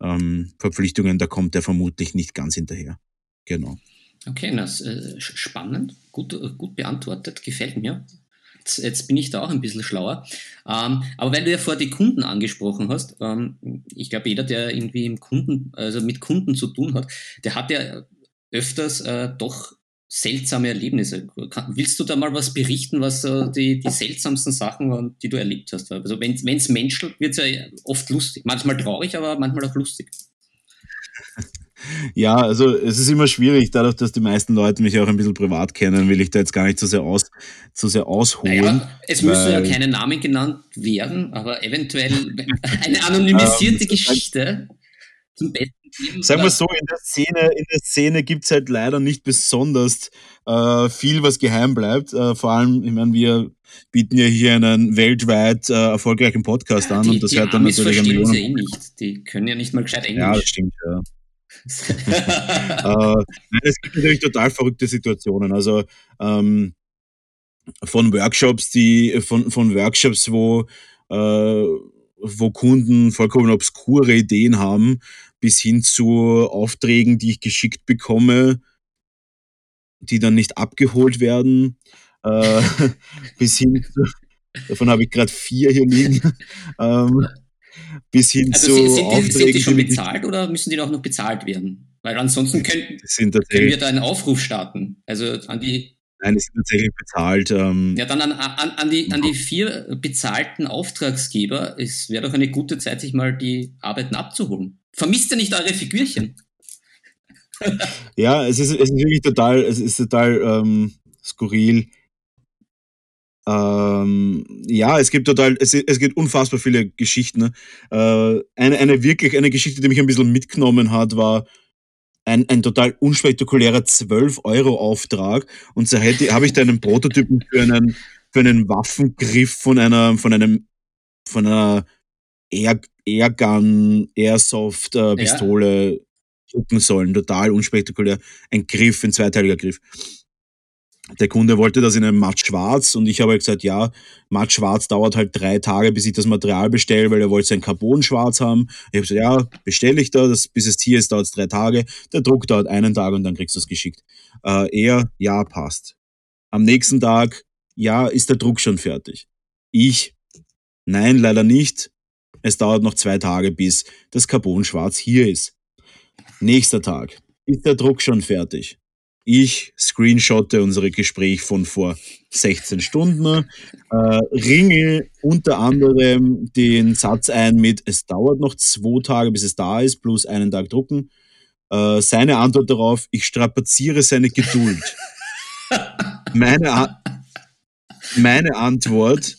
ähm, Verpflichtungen, da kommt er vermutlich nicht ganz hinterher. Genau. Okay, das äh, spannend, gut, äh, gut beantwortet, gefällt mir. Jetzt, jetzt, bin ich da auch ein bisschen schlauer. Ähm, aber weil du ja vor die Kunden angesprochen hast, ähm, ich glaube, jeder, der irgendwie im Kunden, also mit Kunden zu tun hat, der hat ja öfters äh, doch seltsame Erlebnisse. Willst du da mal was berichten, was so die, die seltsamsten Sachen waren, die du erlebt hast? Also wenn es menschelt, wird es ja oft lustig. Manchmal traurig, aber manchmal auch lustig. Ja, also es ist immer schwierig, dadurch, dass die meisten Leute mich auch ein bisschen privat kennen, will ich da jetzt gar nicht zu sehr, aus, zu sehr ausholen. Naja, es müssen ja keine Namen genannt werden, aber eventuell [laughs] eine anonymisierte ähm, Geschichte zum Besten geben. Sagen wir so, in der Szene, in der Szene gibt es halt leider nicht besonders äh, viel, was geheim bleibt. Äh, vor allem, ich meine, wir bieten ja hier einen weltweit äh, erfolgreichen Podcast an die, und das hört dann natürlich an Millionen. Eh nicht. Die können ja nicht mal gescheit Englisch. Ja, das stimmt, ja. Äh, es gibt natürlich total verrückte Situationen. Also ähm, von Workshops, die von, von Workshops, wo, äh, wo Kunden vollkommen obskure Ideen haben, bis hin zu Aufträgen, die ich geschickt bekomme, die dann nicht abgeholt werden, äh, [laughs] bis hin zu, davon habe ich gerade vier hier liegen. ähm, bis hin also zu sind, Aufträgen. Sind die schon bezahlt oder müssen die noch, noch bezahlt werden? Weil ansonsten können, können wir da einen Aufruf starten. Also an die. Nein, die sind tatsächlich bezahlt. Ähm, ja, dann an, an, an, die, an die vier bezahlten Auftragsgeber. Es wäre doch eine gute Zeit, sich mal die Arbeiten abzuholen. Vermisst ihr nicht eure Figürchen? ja, es ist, es ist wirklich total, es ist total ähm, skurril. Ähm, ja, es gibt total, es, es gibt unfassbar viele Geschichten. Ne? Äh, eine, eine wirklich, eine Geschichte, die mich ein bisschen mitgenommen hat, war ein, ein total unspektakulärer 12-Euro-Auftrag. Und so hätte, habe ich da einen Prototypen für einen, für einen Waffengriff von einer, von einem, von einer Air, Airgun, Airsoft-Pistole äh, ja. drucken sollen. Total unspektakulär. Ein Griff, ein zweiteiliger Griff der Kunde wollte das in einem matt schwarz und ich habe halt gesagt, ja, matt schwarz dauert halt drei Tage, bis ich das Material bestelle, weil er wollte sein Carbon schwarz haben. Ich habe gesagt, ja, bestelle ich da, das, bis es hier ist, dauert es drei Tage. Der Druck dauert einen Tag und dann kriegst du es geschickt. Äh, er, ja, passt. Am nächsten Tag, ja, ist der Druck schon fertig. Ich, nein, leider nicht. Es dauert noch zwei Tage, bis das Carbon schwarz hier ist. Nächster Tag, ist der Druck schon fertig? Ich screenshotte unser Gespräch von vor 16 Stunden, äh, ringe unter anderem den Satz ein mit, es dauert noch zwei Tage, bis es da ist, plus einen Tag drucken. Äh, seine Antwort darauf, ich strapaziere seine Geduld. [laughs] meine, A meine Antwort,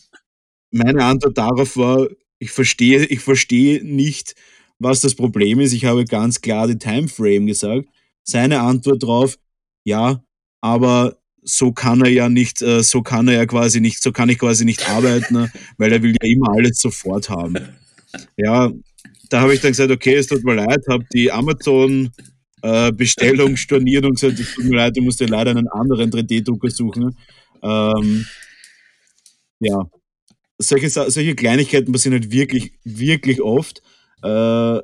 meine Antwort darauf war, ich verstehe, ich verstehe nicht, was das Problem ist. Ich habe ganz klar die Timeframe gesagt. Seine Antwort darauf, ja, aber so kann er ja nicht, äh, so kann er ja quasi nicht, so kann ich quasi nicht arbeiten, ne, weil er will ja immer alles sofort haben. Ja, da habe ich dann gesagt, okay, es tut mir leid, habe die Amazon äh, storniert und gesagt, es tut mir leid, musst dir leider einen anderen 3D-Drucker suchen. Ähm, ja, solche, solche Kleinigkeiten passieren halt wirklich, wirklich oft. Äh,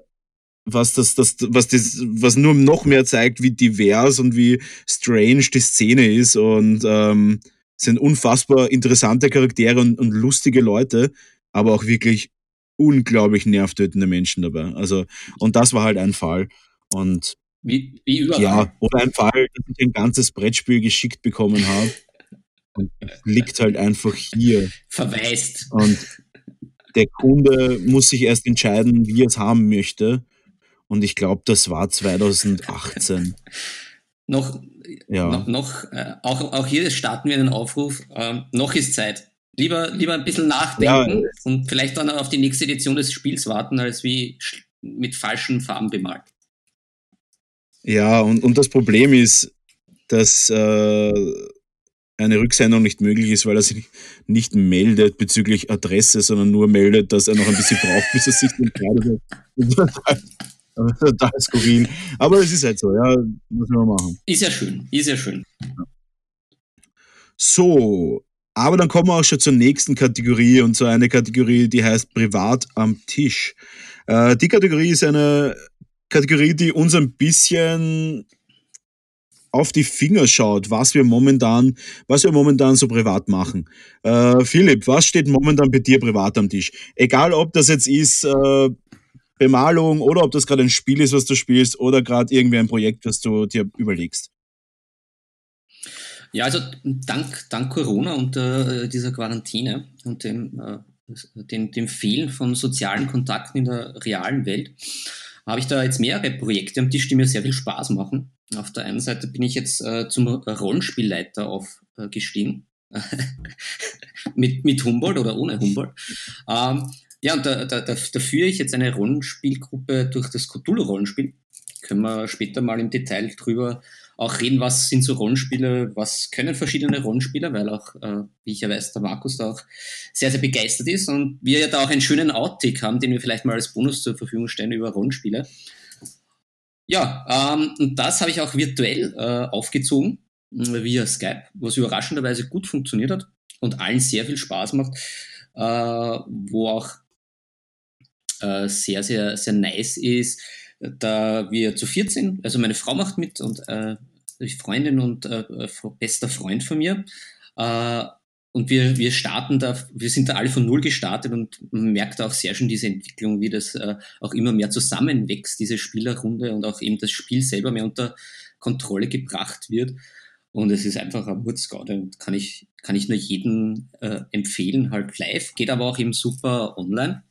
was das, das, was das, was nur noch mehr zeigt, wie divers und wie strange die Szene ist und ähm, sind unfassbar interessante Charaktere und, und lustige Leute, aber auch wirklich unglaublich nervtötende Menschen dabei. Also, und das war halt ein Fall. Und wie, wie überall. Ja, oder ein Fall, dass ich ein ganzes Brettspiel geschickt bekommen habe. Und liegt halt einfach hier. Verweist. Und der Kunde muss sich erst entscheiden, wie er es haben möchte. Und ich glaube, das war 2018. [laughs] noch, ja. noch, noch äh, auch, auch hier starten wir einen Aufruf. Ähm, noch ist Zeit. Lieber, lieber ein bisschen nachdenken ja. und vielleicht dann auf die nächste Edition des Spiels warten, als wie mit falschen Farben bemalt. Ja, und, und das Problem ist, dass äh, eine Rücksendung nicht möglich ist, weil er sich nicht meldet bezüglich Adresse, sondern nur meldet, dass er noch ein bisschen braucht, bis er sich [laughs] entscheidet. [laughs] Total skurril. Aber es ist halt so, ja, muss man machen. Ist ja schön, ist ja schön. So, aber dann kommen wir auch schon zur nächsten Kategorie und zwar eine Kategorie, die heißt Privat am Tisch. Äh, die Kategorie ist eine Kategorie, die uns ein bisschen auf die Finger schaut, was wir momentan, was wir momentan so privat machen. Äh, Philipp, was steht momentan bei dir privat am Tisch? Egal, ob das jetzt ist äh, Bemalung oder ob das gerade ein Spiel ist, was du spielst oder gerade irgendwie ein Projekt, was du dir überlegst. Ja, also dank, dank Corona und äh, dieser Quarantäne und dem, äh, dem, dem Fehlen von sozialen Kontakten in der realen Welt habe ich da jetzt mehrere Projekte am Tisch, die mir sehr viel Spaß machen. Auf der einen Seite bin ich jetzt äh, zum Rollenspielleiter aufgestiegen. [laughs] Mit, mit Humboldt oder ohne Humboldt. Ähm, ja, und da, da, da, da führe ich jetzt eine Rollenspielgruppe durch das Cthulhu-Rollenspiel. Können wir später mal im Detail drüber auch reden, was sind so Rollenspiele, was können verschiedene Rollenspieler, weil auch, äh, wie ich ja weiß, der Markus da auch sehr, sehr begeistert ist und wir ja da auch einen schönen Outtake haben, den wir vielleicht mal als Bonus zur Verfügung stellen über Rollenspiele. Ja, ähm, und das habe ich auch virtuell äh, aufgezogen äh, via Skype, was überraschenderweise gut funktioniert hat und allen sehr viel Spaß macht, äh, wo auch äh, sehr, sehr, sehr nice ist, da wir zu viert sind. Also meine Frau macht mit und äh, Freundin und äh, bester Freund von mir. Äh, und wir, wir starten da, wir sind da alle von Null gestartet und man merkt auch sehr schön diese Entwicklung, wie das äh, auch immer mehr zusammenwächst, diese Spielerrunde und auch eben das Spiel selber mehr unter Kontrolle gebracht wird. Und es ist einfach ein Mutzgaude und kann ich, kann ich nur jedem äh, empfehlen, halt live, geht aber auch eben super online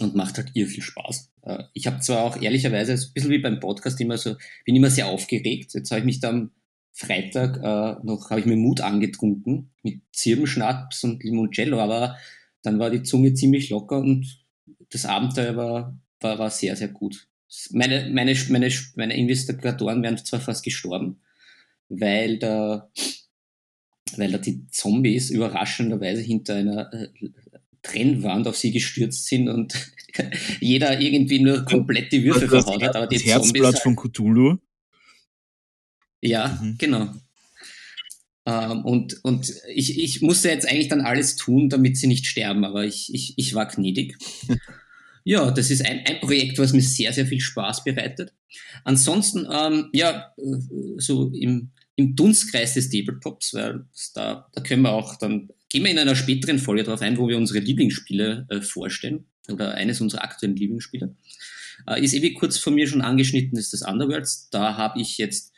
und macht halt ihr viel Spaß. Äh, ich habe zwar auch ehrlicherweise, ein bisschen wie beim Podcast, immer so, bin immer sehr aufgeregt. Jetzt habe ich mich da am Freitag äh, noch, habe ich mir Mut angetrunken mit Zirbenschnaps und Limoncello, aber dann war die Zunge ziemlich locker und das Abenteuer war, war, war sehr, sehr gut. Meine, meine, meine, meine Investigatoren wären zwar fast gestorben, weil da, weil da die Zombies überraschenderweise hinter einer äh, Trennwand auf sie gestürzt sind und [laughs] jeder irgendwie nur komplett die Würfel also verhaut hat. Aber die das Herzblatt halt, von Cthulhu. Ja, mhm. genau. Ähm, und und ich, ich musste jetzt eigentlich dann alles tun, damit sie nicht sterben, aber ich, ich, ich war gnädig. [laughs] ja, das ist ein, ein Projekt, was mir sehr, sehr viel Spaß bereitet. Ansonsten, ähm, ja, äh, so im, im Dunstkreis des Tabletops, weil da, da können wir auch dann gehen wir in einer späteren Folge darauf ein, wo wir unsere Lieblingsspiele äh, vorstellen oder eines unserer aktuellen Lieblingsspiele. Äh, ist ewig kurz von mir schon angeschnitten, ist das Underworlds. Da habe ich jetzt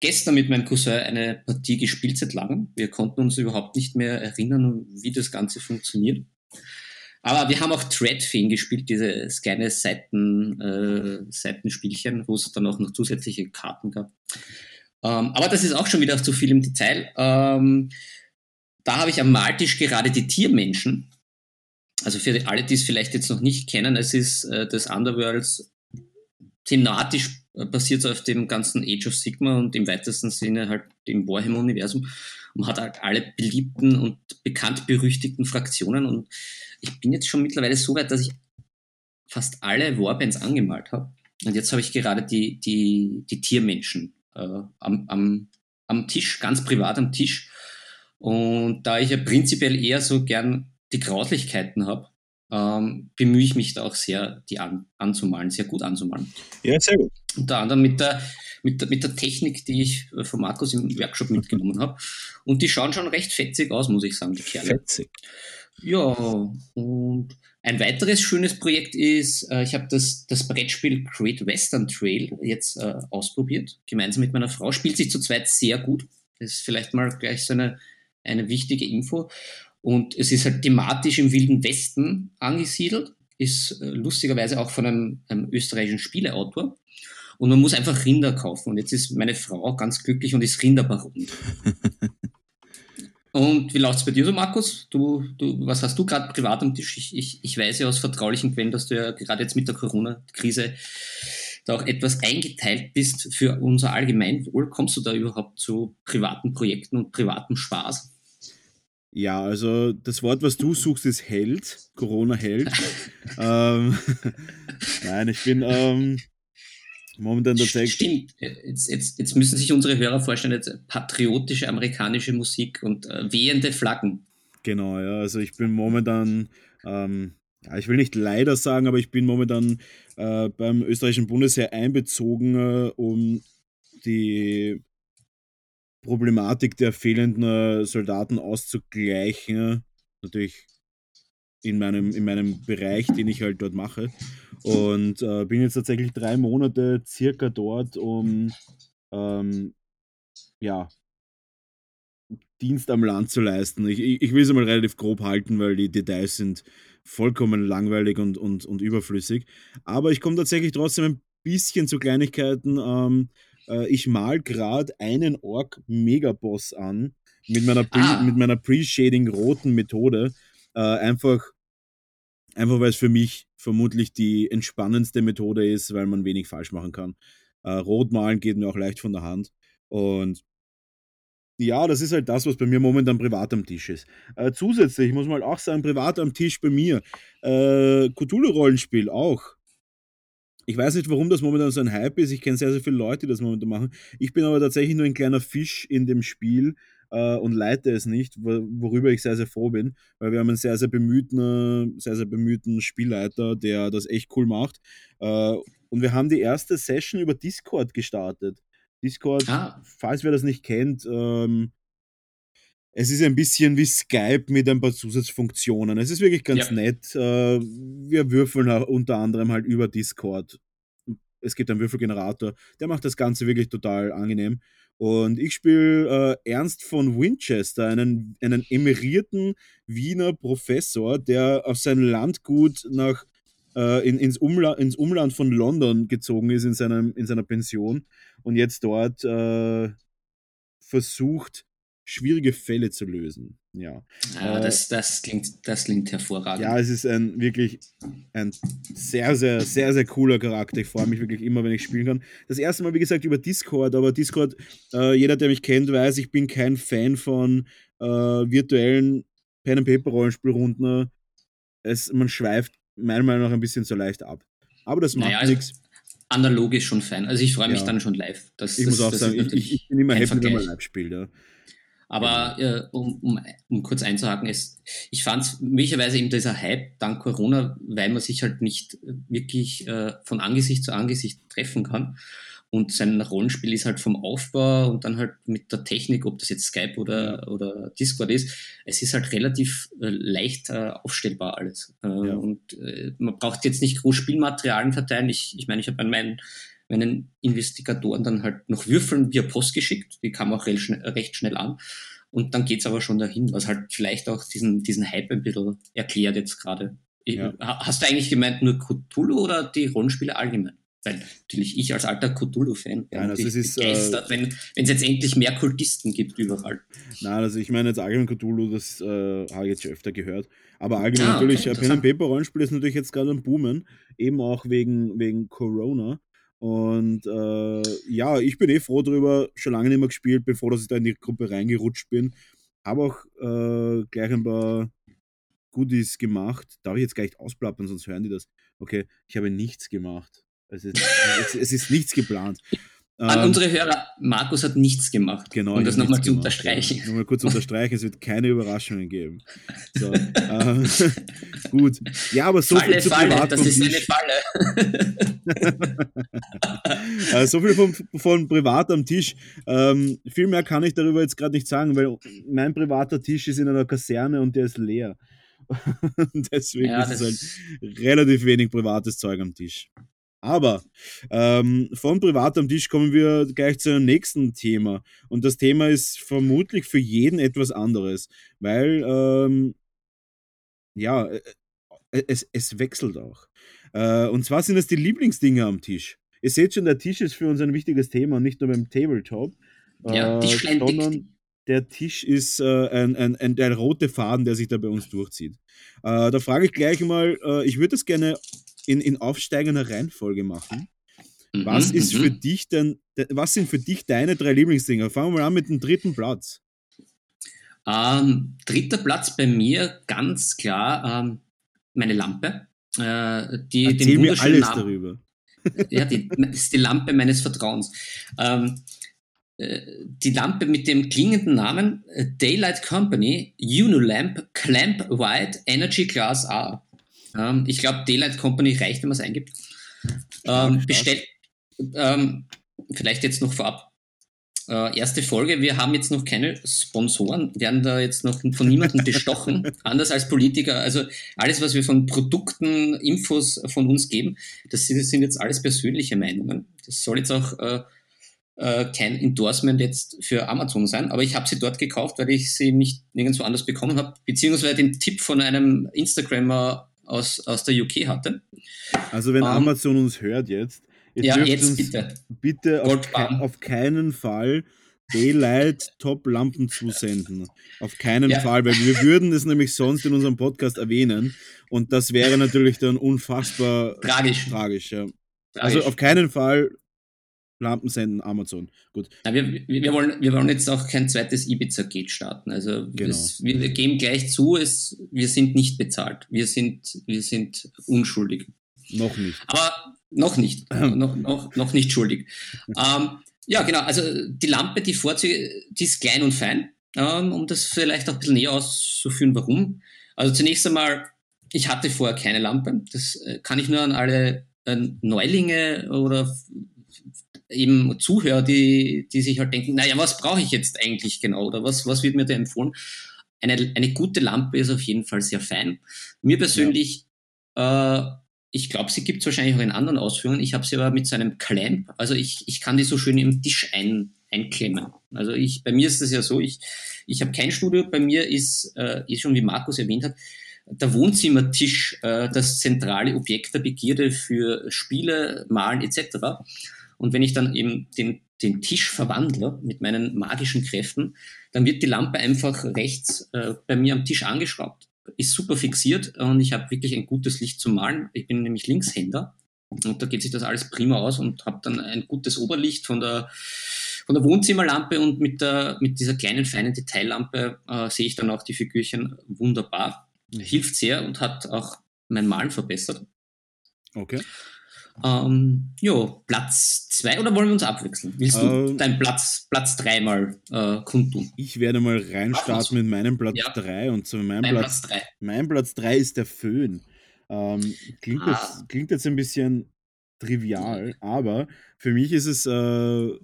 gestern mit meinem Cousin eine Partie gespielt seit langem. Wir konnten uns überhaupt nicht mehr erinnern, wie das Ganze funktioniert. Aber wir haben auch Threadfin gespielt, dieses kleine Seiten, äh, Seitenspielchen, wo es dann auch noch zusätzliche Karten gab. Ähm, aber das ist auch schon wieder zu viel im Detail. Ähm, da habe ich am Maltisch gerade die Tiermenschen. Also für alle, die es vielleicht jetzt noch nicht kennen, es ist äh, das Underworlds thematisch äh, basiert auf dem ganzen Age of Sigma und im weitesten Sinne halt dem Warhammer-Universum und hat halt alle beliebten und bekannt berüchtigten Fraktionen und ich bin jetzt schon mittlerweile so weit, dass ich fast alle Warbands angemalt habe. Und jetzt habe ich gerade die, die, die Tiermenschen äh, am, am, am Tisch, ganz privat am Tisch. Und da ich ja prinzipiell eher so gern die Grauslichkeiten habe, ähm, bemühe ich mich da auch sehr, die an, anzumalen, sehr gut anzumalen. Ja, sehr gut. Unter anderem mit der, mit der, mit der Technik, die ich äh, von Markus im Workshop mitgenommen habe. Und die schauen schon recht fetzig aus, muss ich sagen, die Kerle. Fetzig. Ja, und ein weiteres schönes Projekt ist, äh, ich habe das, das Brettspiel Great Western Trail jetzt äh, ausprobiert, gemeinsam mit meiner Frau. Spielt sich zu zweit sehr gut. Das ist vielleicht mal gleich so eine eine wichtige Info. Und es ist halt thematisch im Wilden Westen angesiedelt, ist äh, lustigerweise auch von einem, einem österreichischen Spieleautor. Und man muss einfach Rinder kaufen. Und jetzt ist meine Frau ganz glücklich und ist Rinderbaron. [laughs] und wie läuft es bei dir so, Markus? Du, du, was hast du gerade privat am Tisch? Ich, ich, ich weiß ja aus vertraulichen Quellen, dass du ja gerade jetzt mit der Corona-Krise da auch etwas eingeteilt bist für unser Allgemeinwohl. Kommst du da überhaupt zu privaten Projekten und privatem Spaß? Ja, also das Wort, was du suchst, ist Held. Corona Held. [laughs] ähm, [laughs] Nein, ich bin ähm, momentan tatsächlich. Stimmt, jetzt, jetzt, jetzt müssen sich unsere Hörer vorstellen, jetzt patriotische amerikanische Musik und äh, wehende Flaggen. Genau, ja, also ich bin momentan, ähm, ja, ich will nicht leider sagen, aber ich bin momentan äh, beim österreichischen Bundesheer einbezogen, äh, um die Problematik der fehlenden äh, Soldaten auszugleichen. Natürlich in meinem, in meinem Bereich, den ich halt dort mache. Und äh, bin jetzt tatsächlich drei Monate circa dort, um ähm, ja, Dienst am Land zu leisten. Ich, ich will es mal relativ grob halten, weil die Details sind vollkommen langweilig und, und, und überflüssig. Aber ich komme tatsächlich trotzdem ein bisschen zu Kleinigkeiten. Ähm, äh, ich mal gerade einen Ork-Megaboss an mit meiner, Pre ah. mit meiner Pre-Shading roten Methode. Äh, einfach, einfach weil es für mich vermutlich die entspannendste Methode ist, weil man wenig falsch machen kann. Äh, rot malen geht mir auch leicht von der Hand. Und ja, das ist halt das, was bei mir momentan privat am Tisch ist. Äh, zusätzlich muss man halt auch sagen, privat am Tisch bei mir. Äh, Cthulhu-Rollenspiel auch. Ich weiß nicht, warum das momentan so ein Hype ist. Ich kenne sehr, sehr viele Leute, die das momentan machen. Ich bin aber tatsächlich nur ein kleiner Fisch in dem Spiel äh, und leite es nicht, worüber ich sehr, sehr froh bin, weil wir haben einen sehr, sehr bemühten, sehr, sehr bemühten Spielleiter, der das echt cool macht. Äh, und wir haben die erste Session über Discord gestartet. Discord, ah. falls wer das nicht kennt, ähm, es ist ein bisschen wie Skype mit ein paar Zusatzfunktionen. Es ist wirklich ganz ja. nett. Äh, wir würfeln unter anderem halt über Discord. Es gibt einen Würfelgenerator, der macht das Ganze wirklich total angenehm. Und ich spiele äh, Ernst von Winchester, einen, einen emerierten Wiener Professor, der auf sein Landgut nach, äh, in, ins, Umla ins Umland von London gezogen ist in, seinem, in seiner Pension und jetzt dort äh, versucht, schwierige Fälle zu lösen. Ja, ja äh, das, das, klingt, das klingt hervorragend. Ja, es ist ein wirklich ein sehr, sehr, sehr, sehr cooler Charakter. Ich freue mich wirklich immer, wenn ich spielen kann. Das erste Mal, wie gesagt, über Discord, aber Discord, äh, jeder, der mich kennt, weiß, ich bin kein Fan von äh, virtuellen Pen-and-Paper-Rollenspielrunden. man schweift meiner Meinung nach ein bisschen so leicht ab. Aber das macht naja, also nichts. Analog ist schon fein. Also ich freue mich ja. dann schon live. Das, ich das, muss auch sagen, ich, ich, bin immer happy, wenn man live spielt. Ja. Aber genau. äh, um, um, um kurz einzuhaken, es, ich fand es möglicherweise eben dieser Hype dank Corona, weil man sich halt nicht wirklich äh, von Angesicht zu Angesicht treffen kann. Und sein Rollenspiel ist halt vom Aufbau und dann halt mit der Technik, ob das jetzt Skype oder, oder Discord ist, es ist halt relativ äh, leicht äh, aufstellbar alles. Äh, ja. Und äh, man braucht jetzt nicht groß Spielmaterialien verteilen. Ich, ich meine, ich habe an meinen meinen Investigatoren dann halt noch Würfeln via Post geschickt. Die kam auch recht schnell, recht schnell an. Und dann geht's aber schon dahin, was halt vielleicht auch diesen, diesen Hype ein bisschen erklärt jetzt gerade. Ja. Hast du eigentlich gemeint nur Cthulhu oder die Rollenspiele allgemein? Weil natürlich ich als alter Cthulhu-Fan ja, also es ist, begeistert, äh, wenn es jetzt endlich mehr Kultisten gibt überall. Nein, also ich meine jetzt allgemein Cthulhu, das äh, habe ich jetzt schon öfter gehört. Aber allgemein ah, natürlich, okay, Pen Paper Rollenspiel ist natürlich jetzt gerade ein Boomen, eben auch wegen, wegen Corona. Und äh, ja, ich bin eh froh drüber, schon lange nicht mehr gespielt, bevor dass ich da in die Gruppe reingerutscht bin. Habe auch äh, gleich ein paar Goodies gemacht. Darf ich jetzt gleich ausplappern, sonst hören die das. Okay, ich habe nichts gemacht. Es ist, es, es ist nichts geplant. An ähm, unsere Hörer, Markus hat nichts gemacht. Genau. Um das nochmal zu unterstreichen. Nochmal kurz unterstreichen, es wird keine Überraschungen geben. So, [laughs] äh, [laughs] gut. Ja, aber so Falle, viel zu Falle, Privat das ist eine Falle. [laughs] äh, so viel von, von Privat am Tisch. Ähm, viel mehr kann ich darüber jetzt gerade nicht sagen, weil mein privater Tisch ist in einer Kaserne und der ist leer. Deswegen ja, ist es halt relativ wenig privates Zeug am Tisch. Aber ähm, von privat am Tisch kommen wir gleich zu einem nächsten Thema. Und das Thema ist vermutlich für jeden etwas anderes, weil ähm, ja, äh, äh, es, es wechselt auch. Äh, und zwar sind es die Lieblingsdinge am Tisch. Ihr seht schon, der Tisch ist für uns ein wichtiges Thema, nicht nur beim Tabletop, ja, äh, sondern der Tisch ist äh, ein, ein, ein, der rote Faden, der sich da bei uns durchzieht. Äh, da frage ich gleich mal, ich würde das gerne in, in aufsteigender Reihenfolge machen. Mhm, was ist mhm. für dich denn, was sind für dich deine drei Lieblingsdinger? Fangen wir mal an mit dem dritten Platz. Ähm, dritter Platz bei mir ganz klar ähm, meine Lampe. Äh, die, Erzähl den mir alles Namen, darüber. [laughs] ja, die, das ist die Lampe meines Vertrauens. Ähm, äh, die Lampe mit dem klingenden Namen äh, Daylight Company Unilamp Clamp White Energy Class A. Ähm, ich glaube, Daylight Company reicht, wenn man es eingibt. Ähm, bestellt, ähm, vielleicht jetzt noch vorab, äh, erste Folge. Wir haben jetzt noch keine Sponsoren, werden da jetzt noch von niemandem bestochen, [laughs] anders als Politiker. Also alles, was wir von Produkten, Infos von uns geben, das sind, das sind jetzt alles persönliche Meinungen. Das soll jetzt auch äh, äh, kein Endorsement jetzt für Amazon sein, aber ich habe sie dort gekauft, weil ich sie nicht nirgendwo anders bekommen habe, beziehungsweise den Tipp von einem Instagrammer aus, aus der UK hatte. Also wenn um, ähm, Amazon uns hört jetzt, ihr ja, jetzt bitte, bitte auf, ke auf, keinen Fall Daylight Top-Lampen [laughs] zusenden. Auf keinen ja. Fall, weil wir würden es nämlich sonst in unserem Podcast erwähnen und das wäre natürlich dann unfassbar tragisch. tragisch ja. Also auf keinen Fall Lampen senden, Amazon. Gut. Ja, wir, wir, wollen, wir wollen jetzt auch kein zweites Ibiza-Gate starten. Also genau. es, wir, wir geben gleich zu, es, wir sind nicht bezahlt. Wir sind, wir sind unschuldig. Noch nicht. Aber noch nicht. [clears throat] noch, noch, noch nicht schuldig. ähm, ja, genau. Also die Lampe, die Vorzüge, die ist klein und fein. Ähm, um das vielleicht auch ein bisschen näher auszuführen, warum. Also zunächst einmal, ich hatte vorher keine Lampe. Das äh, kann ich nur an alle Neulinge oder eben Zuhörer, die, die sich halt denken, naja, was brauche ich jetzt eigentlich genau oder was, was wird mir da empfohlen? Eine, eine gute Lampe ist auf jeden Fall sehr fein. Mir persönlich, ja. äh, ich glaube, sie gibt es wahrscheinlich auch in anderen Ausführungen. Ich habe sie aber mit so einem Clamp, also ich, ich kann die so schön im Tisch ein, einklemmen. Also ich, bei mir ist das ja so, ich, ich habe kein Studio, bei mir ist, äh, ist schon wie Markus erwähnt hat, der Wohnzimmertisch äh, das zentrale Objekt der Begierde für Spiele, Malen etc. Und wenn ich dann eben den, den Tisch verwandle mit meinen magischen Kräften, dann wird die Lampe einfach rechts äh, bei mir am Tisch angeschraubt, ist super fixiert und ich habe wirklich ein gutes Licht zum Malen. Ich bin nämlich Linkshänder und da geht sich das alles prima aus und habe dann ein gutes Oberlicht von der von der Wohnzimmerlampe und mit, der, mit dieser kleinen feinen Detaillampe äh, sehe ich dann auch die Figürchen wunderbar. Mhm. Hilft sehr und hat auch mein Malen verbessert. Okay. Ähm, jo, Platz zwei oder wollen wir uns abwechseln? Willst du ähm, deinen Platz, Platz drei mal äh, kundtun? Ich werde mal reinstarten mit meinem Platz ja. drei und zwar mein, mein Platz, Platz drei. Mein Platz drei ist der Föhn. Ähm, klingt, ah. jetzt, klingt jetzt ein bisschen trivial, aber für mich ist es äh,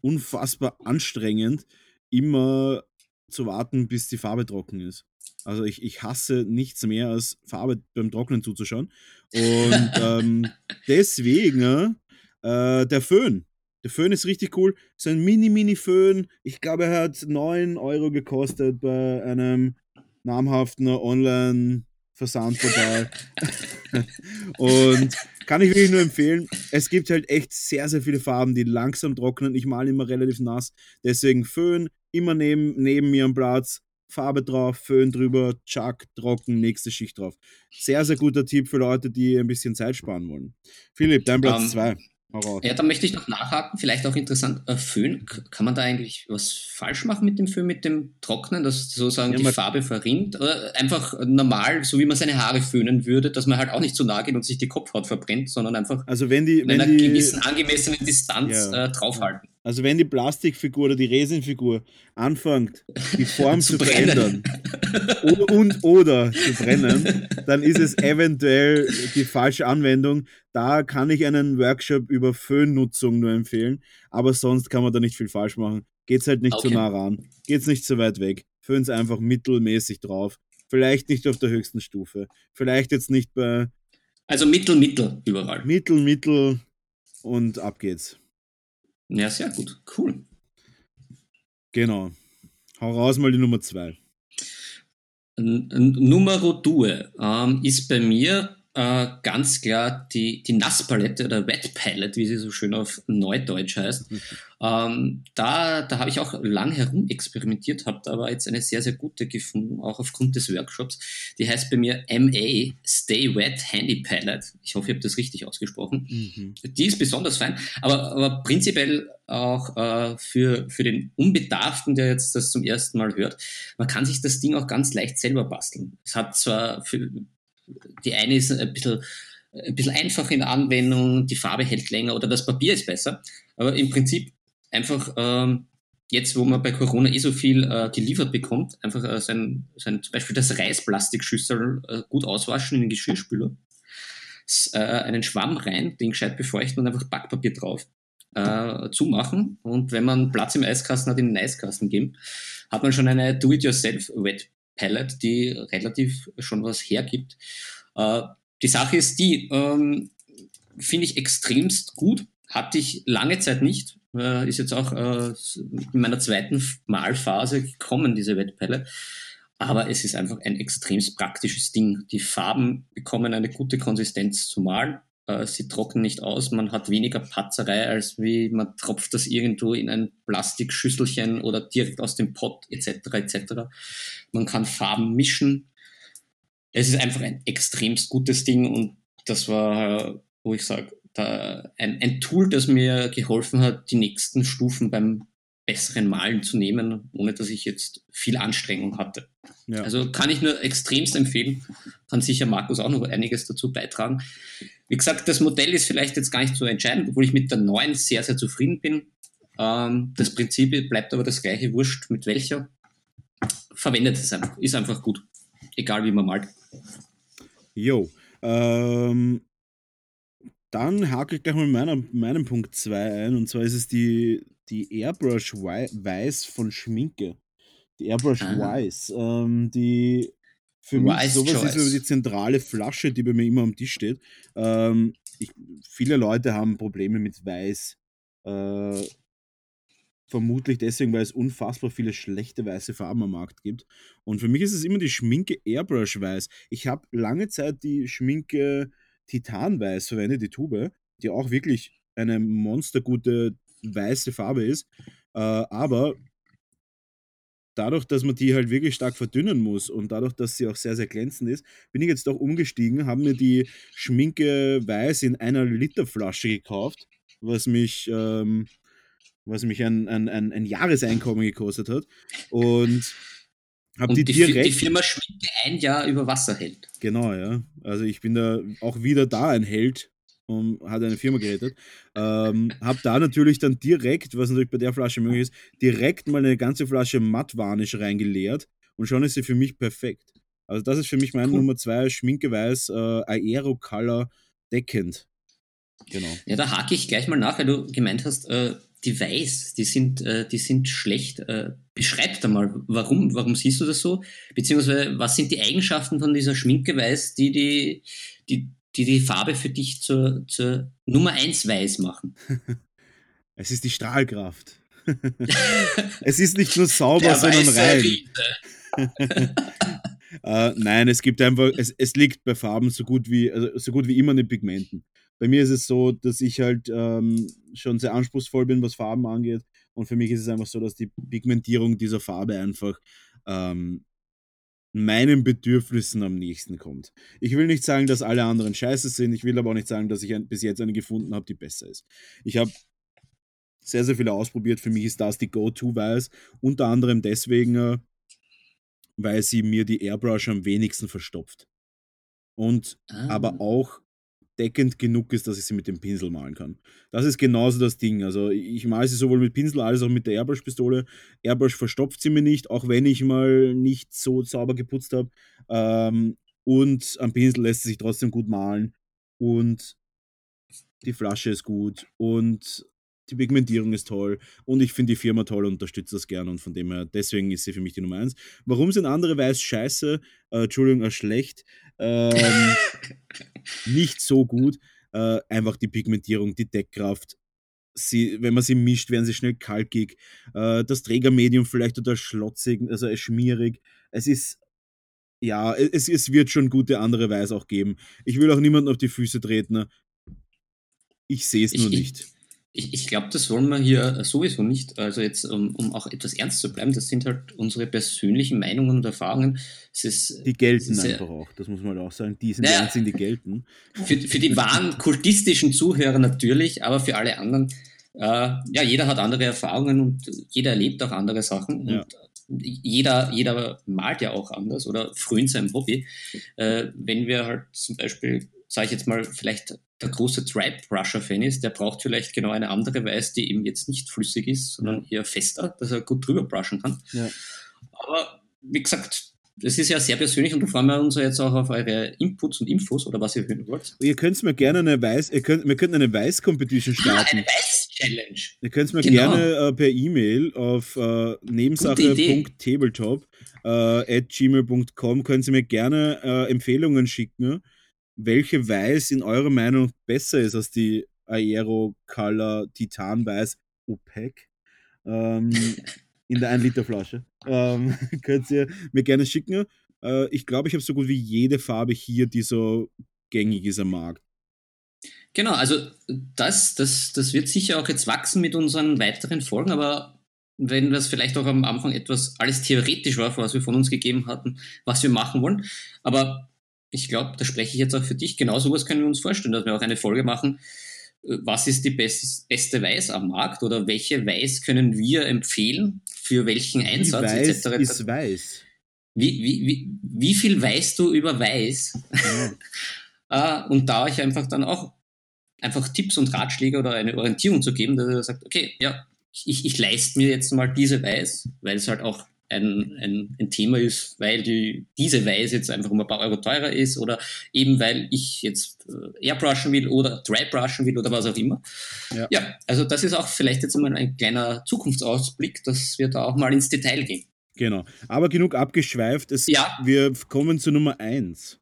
unfassbar anstrengend, immer zu warten, bis die Farbe trocken ist. Also ich, ich hasse nichts mehr als Farbe beim Trocknen zuzuschauen. Und [laughs] ähm, deswegen äh, der Föhn. Der Föhn ist richtig cool. So ein Mini-Mini-Föhn. Ich glaube, er hat 9 Euro gekostet bei einem namhaften Online-Versandportal. [laughs] und kann ich wirklich nur empfehlen. Es gibt halt echt sehr, sehr viele Farben, die langsam trocknen. Ich male immer relativ nass. Deswegen Föhn immer neben, neben mir am Platz. Farbe drauf, Föhn drüber, Chuck, trocken, nächste Schicht drauf. Sehr, sehr guter Tipp für Leute, die ein bisschen Zeit sparen wollen. Philipp, dein Platz 2. Um, ähm, ja, da möchte ich noch nachhaken, vielleicht auch interessant, äh, Föhn, kann man da eigentlich was falsch machen mit dem Föhn, mit dem Trocknen, dass sozusagen ja, die Farbe verrinnt? Oder einfach normal, so wie man seine Haare föhnen würde, dass man halt auch nicht zu nahe geht und sich die Kopfhaut verbrennt, sondern einfach also wenn die, in wenn einer die, gewissen angemessenen Distanz ja. äh, draufhalten. Also wenn die Plastikfigur oder die Resinfigur anfängt, die Form [laughs] zu, zu verändern und, und, oder zu brennen, dann ist es eventuell die falsche Anwendung. Da kann ich einen Workshop über Föhnnutzung nur empfehlen, aber sonst kann man da nicht viel falsch machen. Geht's halt nicht okay. zu nah ran, geht's nicht zu weit weg. Föhn's einfach mittelmäßig drauf. Vielleicht nicht auf der höchsten Stufe. Vielleicht jetzt nicht bei. Also Mittel, Mittel überall. Mittel, Mittel und ab geht's. Ja, sehr gut. Cool. Genau. Hau raus mal die Nummer zwei. Numero due ähm, ist bei mir äh, ganz klar die, die Nasspalette oder Wet Palette, wie sie so schön auf Neudeutsch heißt. ähm, da da habe ich auch lang herum experimentiert, habe aber jetzt eine sehr, sehr gute gefunden, auch aufgrund des Workshops. Die heißt bei mir MA Stay Wet Handy Palette. Ich hoffe, ich habe das richtig ausgesprochen. Mhm. Die ist besonders fein, aber, aber prinzipiell auch äh, für, für den Unbedarften, der jetzt das zum ersten Mal hört, man kann sich das Ding auch ganz leicht selber basteln. Es hat zwar für, die eine ist ein bisschen, ein bisschen einfach in Anwendung, die Farbe hält länger oder das Papier ist besser. Aber im Prinzip einfach ähm, jetzt, wo man bei Corona eh so viel äh, geliefert bekommt, einfach äh, sein, sein, zum Beispiel das Reisplastikschüssel äh, gut auswaschen in den Geschirrspüler, äh, einen Schwamm rein, den gescheit befeuchten und einfach Backpapier drauf. Äh, zumachen und wenn man Platz im Eiskasten hat, in den Eiskasten geben, hat man schon eine Do-it-yourself Wet Palette, die relativ schon was hergibt. Äh, die Sache ist die, ähm, finde ich extremst gut, hatte ich lange Zeit nicht, äh, ist jetzt auch äh, in meiner zweiten Malphase gekommen, diese Wettpelle. Aber es ist einfach ein extremst praktisches Ding. Die Farben bekommen eine gute Konsistenz zu malen. Äh, sie trocknen nicht aus, man hat weniger Patzerei, als wie man tropft das irgendwo in ein Plastikschüsselchen oder direkt aus dem Pott etc. etc. Man kann Farben mischen. Es ist einfach ein extremst gutes Ding und das war, wo ich sage, ein, ein Tool, das mir geholfen hat, die nächsten Stufen beim besseren Malen zu nehmen, ohne dass ich jetzt viel Anstrengung hatte. Ja. Also kann ich nur extremst empfehlen. Kann sicher Markus auch noch einiges dazu beitragen. Wie gesagt, das Modell ist vielleicht jetzt gar nicht so entscheidend, obwohl ich mit der neuen sehr, sehr zufrieden bin. Ähm, das Prinzip bleibt aber das gleiche, wurscht mit welcher. Verwendet es einfach, ist einfach gut. Egal wie man malt. Jo. Ähm, dann hake ich gleich mal meiner, meinen Punkt 2 ein. Und zwar ist es die, die Airbrush Weiß von Schminke. Die Airbrush ah. Weiß. Ähm, die für mich Wise sowas choice. ist die zentrale Flasche, die bei mir immer am Tisch steht. Ähm, ich, viele Leute haben Probleme mit Weiß. Äh, vermutlich deswegen, weil es unfassbar viele schlechte weiße Farben am Markt gibt. Und für mich ist es immer die Schminke Airbrush Weiß. Ich habe lange Zeit die Schminke Titanweiß verwendet, die Tube, die auch wirklich eine monstergute weiße Farbe ist. Äh, aber dadurch, dass man die halt wirklich stark verdünnen muss und dadurch, dass sie auch sehr, sehr glänzend ist, bin ich jetzt doch umgestiegen, habe mir die Schminke weiß in einer Liter Flasche gekauft, was mich, ähm, was mich ein, ein, ein, ein Jahreseinkommen gekostet hat. Und habe die, die direkt. Die Firma Schminke ein Jahr über Wasser hält. Genau, ja. Also ich bin da auch wieder da ein Held und hat eine Firma gerettet. Ähm, habe da natürlich dann direkt, was natürlich bei der Flasche möglich ist, direkt mal eine ganze Flasche Mattvarnisch reingeleert und schon ist sie für mich perfekt. Also das ist für mich mein cool. Nummer zwei Schminkeweiß äh, Aero Color deckend. Genau. Ja, da hake ich gleich mal nach, weil du gemeint hast, äh, die Weiß, die sind, äh, die sind schlecht. Äh, beschreib da mal, warum, warum siehst du das so? Beziehungsweise, was sind die Eigenschaften von dieser Schminke Weiß, die die, die, die die Farbe für dich zur, zur Nummer 1 weiß machen? [laughs] Es ist die Strahlkraft. [laughs] es ist nicht nur sauber, sondern rein. [laughs] äh, nein, es gibt einfach, es, es liegt bei Farben so gut wie, also so gut wie immer in den Pigmenten. Bei mir ist es so, dass ich halt ähm, schon sehr anspruchsvoll bin, was Farben angeht. Und für mich ist es einfach so, dass die Pigmentierung dieser Farbe einfach ähm, meinen Bedürfnissen am nächsten kommt. Ich will nicht sagen, dass alle anderen scheiße sind. Ich will aber auch nicht sagen, dass ich ein, bis jetzt eine gefunden habe, die besser ist. Ich habe sehr, sehr viele ausprobiert. Für mich ist das die Go-To-Weiß. Unter anderem deswegen, äh, weil sie mir die Airbrush am wenigsten verstopft. Und ah. aber auch deckend genug ist, dass ich sie mit dem Pinsel malen kann. Das ist genauso das Ding. Also ich male sie sowohl mit Pinsel als auch mit der Airbrush-Pistole. Airbrush verstopft sie mir nicht, auch wenn ich mal nicht so sauber geputzt habe. Ähm, und am Pinsel lässt sie sich trotzdem gut malen. Und die Flasche ist gut. Und die Pigmentierung ist toll und ich finde die Firma toll und unterstütze das gerne und von dem her, deswegen ist sie für mich die Nummer eins. Warum sind andere Weiß scheiße, äh, Entschuldigung, äh, schlecht, ähm, [laughs] nicht so gut, äh, einfach die Pigmentierung, die Deckkraft, sie, wenn man sie mischt, werden sie schnell kalkig, äh, das Trägermedium vielleicht oder schlotzig, also schmierig, es ist Ja, es, es wird schon gute andere Weise auch geben. Ich will auch niemanden auf die Füße treten. Ich sehe es nur Ich, nicht. Ich, ich glaube, das wollen wir hier sowieso nicht. Also jetzt, um, um auch etwas ernst zu bleiben, das sind halt unsere persönlichen Meinungen und Erfahrungen. Es ist, Die gelten ja, einfach auch, das muss man halt auch sagen. Die sind die naja, einzigen, die gelten. für, für die wahren kultistischen Zuhörer natürlich, aber für alle anderen, äh, ja, jeder hat andere Erfahrungen und jeder erlebt auch andere Sachen Ja. und jeder, jeder malt ja auch anders oder frönt seinem Hobby. Äh, wenn wir halt zum Beispiel, sage ich jetzt mal, vielleicht der große Dry-Brusher-Fan ist, der braucht vielleicht genau eine andere Weiß, die eben jetzt nicht flüssig ist, sondern eher fester, dass er gut drüber brushen kann. Ja. Aber wie gesagt, das ist ja sehr persönlich und da freuen wir uns jetzt auch auf eure Inputs und Infos oder was ihr hören wollt. Ihr könnt mir gerne eine Weiß, ihr könnt, wir könnten eine Weiß-Competition Ah, eine starten. Weiß-Challenge. Ihr könnt mir Genau. gerne äh, per E-Mail auf äh, nebensache.tabletop äh, at gmail.com können Sie mir gerne äh, Empfehlungen schicken, welche Weiß in eurer Meinung besser ist als die Aero Color Titan Weiß OPEC ähm, [laughs] in der 1 Liter Flasche. Ähm, [laughs] könnt ihr mir gerne schicken. Äh, ich glaube, ich habe so gut wie jede Farbe hier, die so gängig ist am Markt. Genau, also das, das, das wird sicher auch jetzt wachsen mit unseren weiteren Folgen, aber wenn das vielleicht auch am Anfang etwas alles theoretisch war, was wir von uns gegeben hatten, was wir machen wollen. Aber ich glaube, da spreche ich jetzt auch für dich. Genau sowas können wir uns vorstellen, dass wir auch eine Folge machen. äh, Was ist die best, beste Weiß am Markt oder welche Weiß können wir empfehlen für welchen Wie Einsatz weiß etc. ist weiß. Wie, wie, wie, wie viel weißt du über Weiß? Ja. [laughs] äh, und da euch einfach dann auch einfach Tipps und Ratschläge oder eine Orientierung zu geben, dass ihr sagt, okay, ja, ich, ich leiste mir jetzt mal diese Weiß, weil es halt auch ein, ein, ein Thema ist, weil die, diese Weiß jetzt einfach um ein paar Euro teurer ist oder eben weil ich jetzt äh, airbrushen will oder drybrushen will oder was auch immer. Ja. ja, also das ist auch vielleicht jetzt mal ein kleiner Zukunftsausblick, dass wir da auch mal ins Detail gehen. Genau. Aber genug abgeschweift. Es, Ja. Wir kommen zu Nummer 1.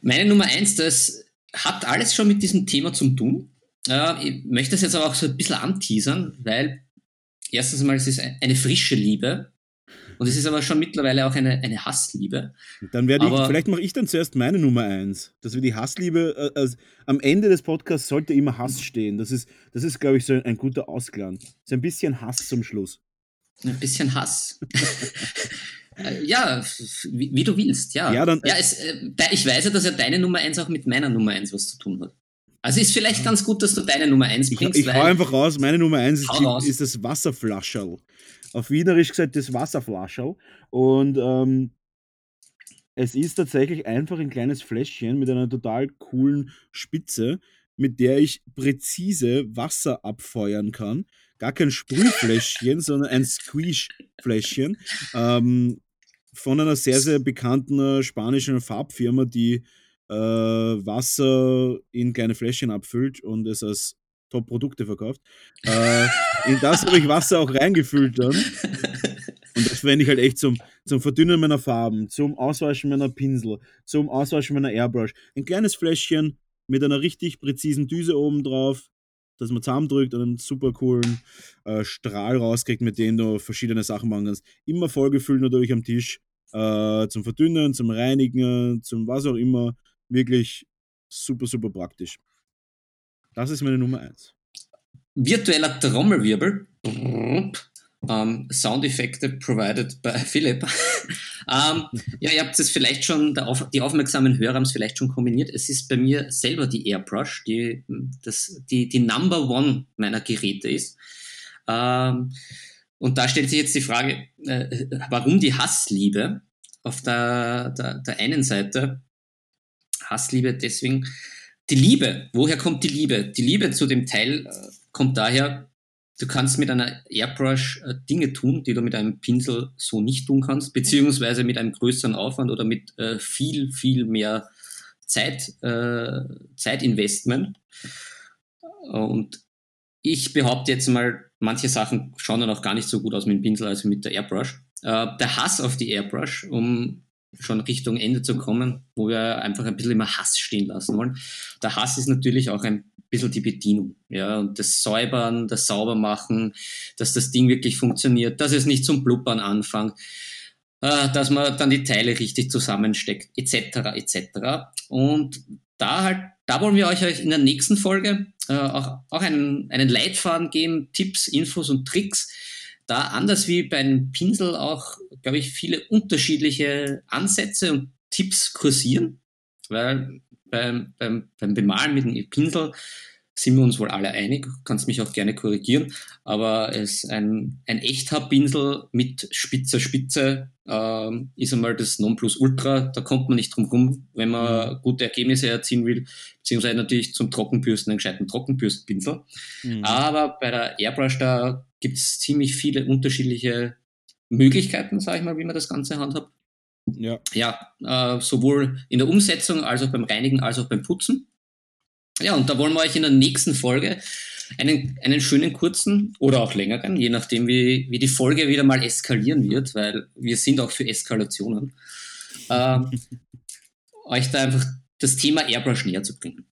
Meine Nummer eins, das hat alles schon mit diesem Thema zu tun. Ich möchte es jetzt aber auch so ein bisschen anteasern, weil erstens mal, es ist ein- eine frische Liebe und es ist aber schon mittlerweile auch eine, eine Hassliebe. Dann werde ich, Aber- vielleicht mache ich dann zuerst meine Nummer 1. Dass wir die Hassliebe, äh, also am Ende des Podcasts sollte immer Hass stehen. Das ist, das ist glaube ich, so ein, ein guter Ausklang. So ein bisschen Hass zum Schluss. Ein bisschen Hass. Äh, ja, wie, wie du willst, ja. Ja, dann- ja es, äh, ich weiß ja, dass ja deine Nummer eins auch mit meiner Nummer eins was zu tun hat. Also ist vielleicht ganz gut, dass du deine Nummer eins Ich, bringst, ich hau weil einfach raus. Meine Nummer 1 ist, Hau ist das Wasserflascherl. Auf Wienerisch gesagt das Wasserflascherl. Und ähm, es ist tatsächlich einfach ein kleines Fläschchen mit einer total coolen Spitze, mit der ich präzise Wasser abfeuern kann. Gar kein Sprühfläschchen, sondern ein Squeeze-Fläschchen. Ähm, von einer sehr, sehr bekannten äh, spanischen Farbfirma, die äh, Wasser in kleine Fläschchen abfüllt und es als Top-Produkte verkauft. Äh, in das habe ich Wasser auch reingefüllt dann. Und das verwende ich halt echt zum, zum Verdünnen meiner Farben, zum Auswaschen meiner Pinsel, zum Auswaschen meiner Airbrush. Ein kleines Fläschchen mit einer richtig präzisen Düse oben drauf, dass man zusammendrückt und einen super coolen äh, Strahl rauskriegt, mit dem du verschiedene Sachen machen kannst. Immer vollgefüllt natürlich am Tisch. Äh, zum Verdünnen, zum Reinigen, zum was auch immer. Wirklich super, super praktisch. Das ist meine Nummer 1. virtueller Trommelwirbel. Ähm, Soundeffekte provided by [laughs] Philipp. ähm, ja, ihr habt es vielleicht schon, die aufmerksamen Hörer haben es vielleicht schon kombiniert. Es ist bei mir selber die Airbrush, die, das, die, die Number One meiner Geräte ist. Ähm, und da stellt sich jetzt die Frage, äh, warum die Hassliebe? Auf der, der, der einen Seite Hassliebe deswegen, die Liebe, woher kommt die Liebe? Die Liebe zu dem Teil äh, kommt daher, du kannst mit einer Airbrush äh, Dinge tun, die du mit einem Pinsel so nicht tun kannst, beziehungsweise mit einem größeren Aufwand oder mit äh, viel, viel mehr Zeit, äh, Zeitinvestment. Und ich behaupte jetzt mal, manche Sachen schauen dann auch gar nicht so gut aus mit dem Pinsel als mit der Airbrush. Äh, der Hass auf die Airbrush, um schon Richtung Ende zu kommen, wo wir einfach ein bisschen immer Hass stehen lassen wollen. Der Hass ist natürlich auch ein bisschen die Bedienung, ja, und das Säubern, das Saubermachen, dass das Ding wirklich funktioniert, dass es nicht zum Blubbern anfängt. äh, dass man dann die Teile richtig zusammensteckt, etc. etc. Und da halt, da wollen wir euch in der nächsten Folge äh, auch, auch einen, einen Leitfaden geben, Tipps, Infos und Tricks. Da anders wie beim Pinsel auch, glaube ich, viele unterschiedliche Ansätze und Tipps kursieren, weil beim, beim, beim Bemalen mit dem Pinsel sind wir uns wohl alle einig, kannst mich auch gerne korrigieren, aber es ein, ein Echthaarpinsel mit spitzer Spitze äh, ist einmal das Nonplusultra, da kommt man nicht drum rum, wenn man mhm. gute Ergebnisse erzielen will, beziehungsweise natürlich zum Trockenbürsten einen gescheiten Trockenbürstenpinsel. Mhm. Aber bei der Airbrush, da gibt es ziemlich viele unterschiedliche Möglichkeiten, sage ich mal, wie man das Ganze handhabt. Ja, ja äh, sowohl in der Umsetzung als auch beim Reinigen als auch beim Putzen. Ja, und da wollen wir euch in der nächsten Folge einen, einen schönen kurzen oder auch längeren, je nachdem, wie, wie die Folge wieder mal eskalieren wird, weil wir sind auch für Eskalationen, äh, [laughs] euch da einfach das Thema Airbrush näher zu bringen.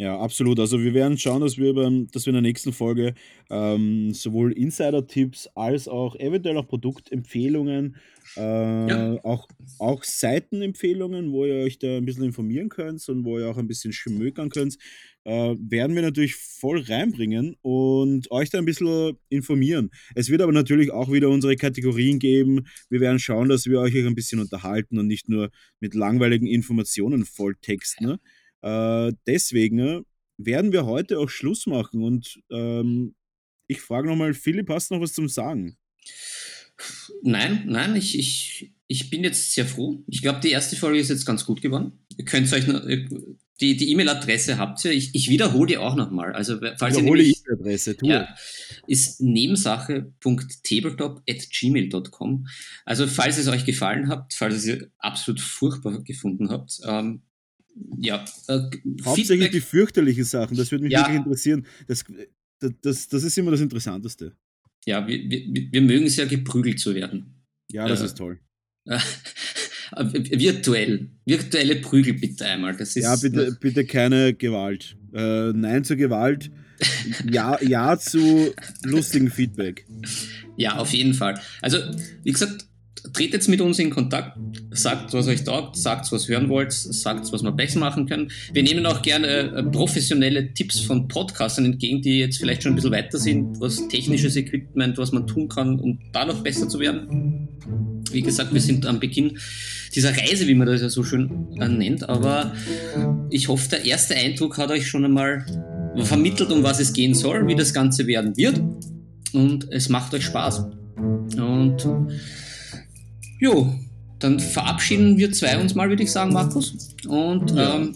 Ja, absolut. Also wir werden schauen, dass wir, beim, dass wir in der nächsten Folge ähm, sowohl Insider-Tipps als auch eventuell auch Produktempfehlungen, äh, ja. auch, auch Seitenempfehlungen, wo ihr euch da ein bisschen informieren könnt und wo ihr auch ein bisschen schmökern könnt, äh, werden wir natürlich voll reinbringen und euch da ein bisschen informieren. Es wird aber natürlich auch wieder unsere Kategorien geben. Wir werden schauen, dass wir euch ein bisschen unterhalten und nicht nur mit langweiligen Informationen volltexten. Ne? Äh, deswegen werden wir heute auch Schluss machen und ähm, ich frage nochmal, Philipp, hast du noch was zum Sagen? Nein, nein, ich, ich, ich bin jetzt sehr froh. Ich glaube, die erste Folge ist jetzt ganz gut geworden. Ihr könnt euch noch, äh, die die E-Mail-Adresse habt ihr. Ich, ich wiederhole die auch nochmal. Also falls wiederhole ihr die E-Mail-Adresse, tu ja, ist nebensache.tabletop@gmail.com. Also falls es euch gefallen hat, falls ihr es absolut furchtbar gefunden habt, ähm, ja. Äh, Hauptsächlich Feedback. die fürchterlichen Sachen, das würde mich ja. wirklich interessieren. Das, das, das, das, ist immer das Interessanteste. Ja, wir, wir, wir mögen es ja, geprügelt zu werden. Ja, das äh, ist toll. [laughs] virtuell. Virtuelle Prügel bitte einmal. Das ist, ja, bitte, bitte keine Gewalt. Äh, nein zur Gewalt. [laughs] ja, ja zu lustigen Feedback. Ja, auf jeden Fall. Also, wie gesagt, tretet mit uns in Kontakt, sagt, was euch taugt, sagt, was hören wollt, sagt, was wir besser machen können. Wir nehmen auch gerne äh, professionelle Tipps von Podcastern entgegen, die jetzt vielleicht schon ein bisschen weiter sind, was technisches Equipment, was man tun kann, um da noch besser zu werden. Wie gesagt, wir sind am Beginn dieser Reise, wie man das ja so schön äh, nennt, aber ich hoffe, der erste Eindruck hat euch schon einmal vermittelt, um was es gehen soll, wie das Ganze werden wird und es macht euch Spaß. Und Jo, dann verabschieden wir zwei uns mal, würde ich sagen, Markus. Und ähm,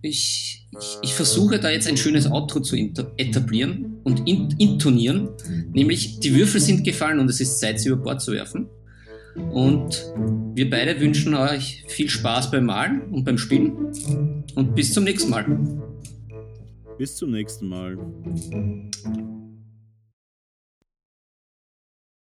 ich, ich, ich, versuche da jetzt ein schönes Outro zu etablieren und in, intonieren. Nämlich, die Würfel sind gefallen und es ist Zeit, sie über Bord zu werfen. Und wir beide wünschen euch viel Spaß beim Malen und beim Spielen. Und bis zum nächsten Mal. Bis zum nächsten Mal.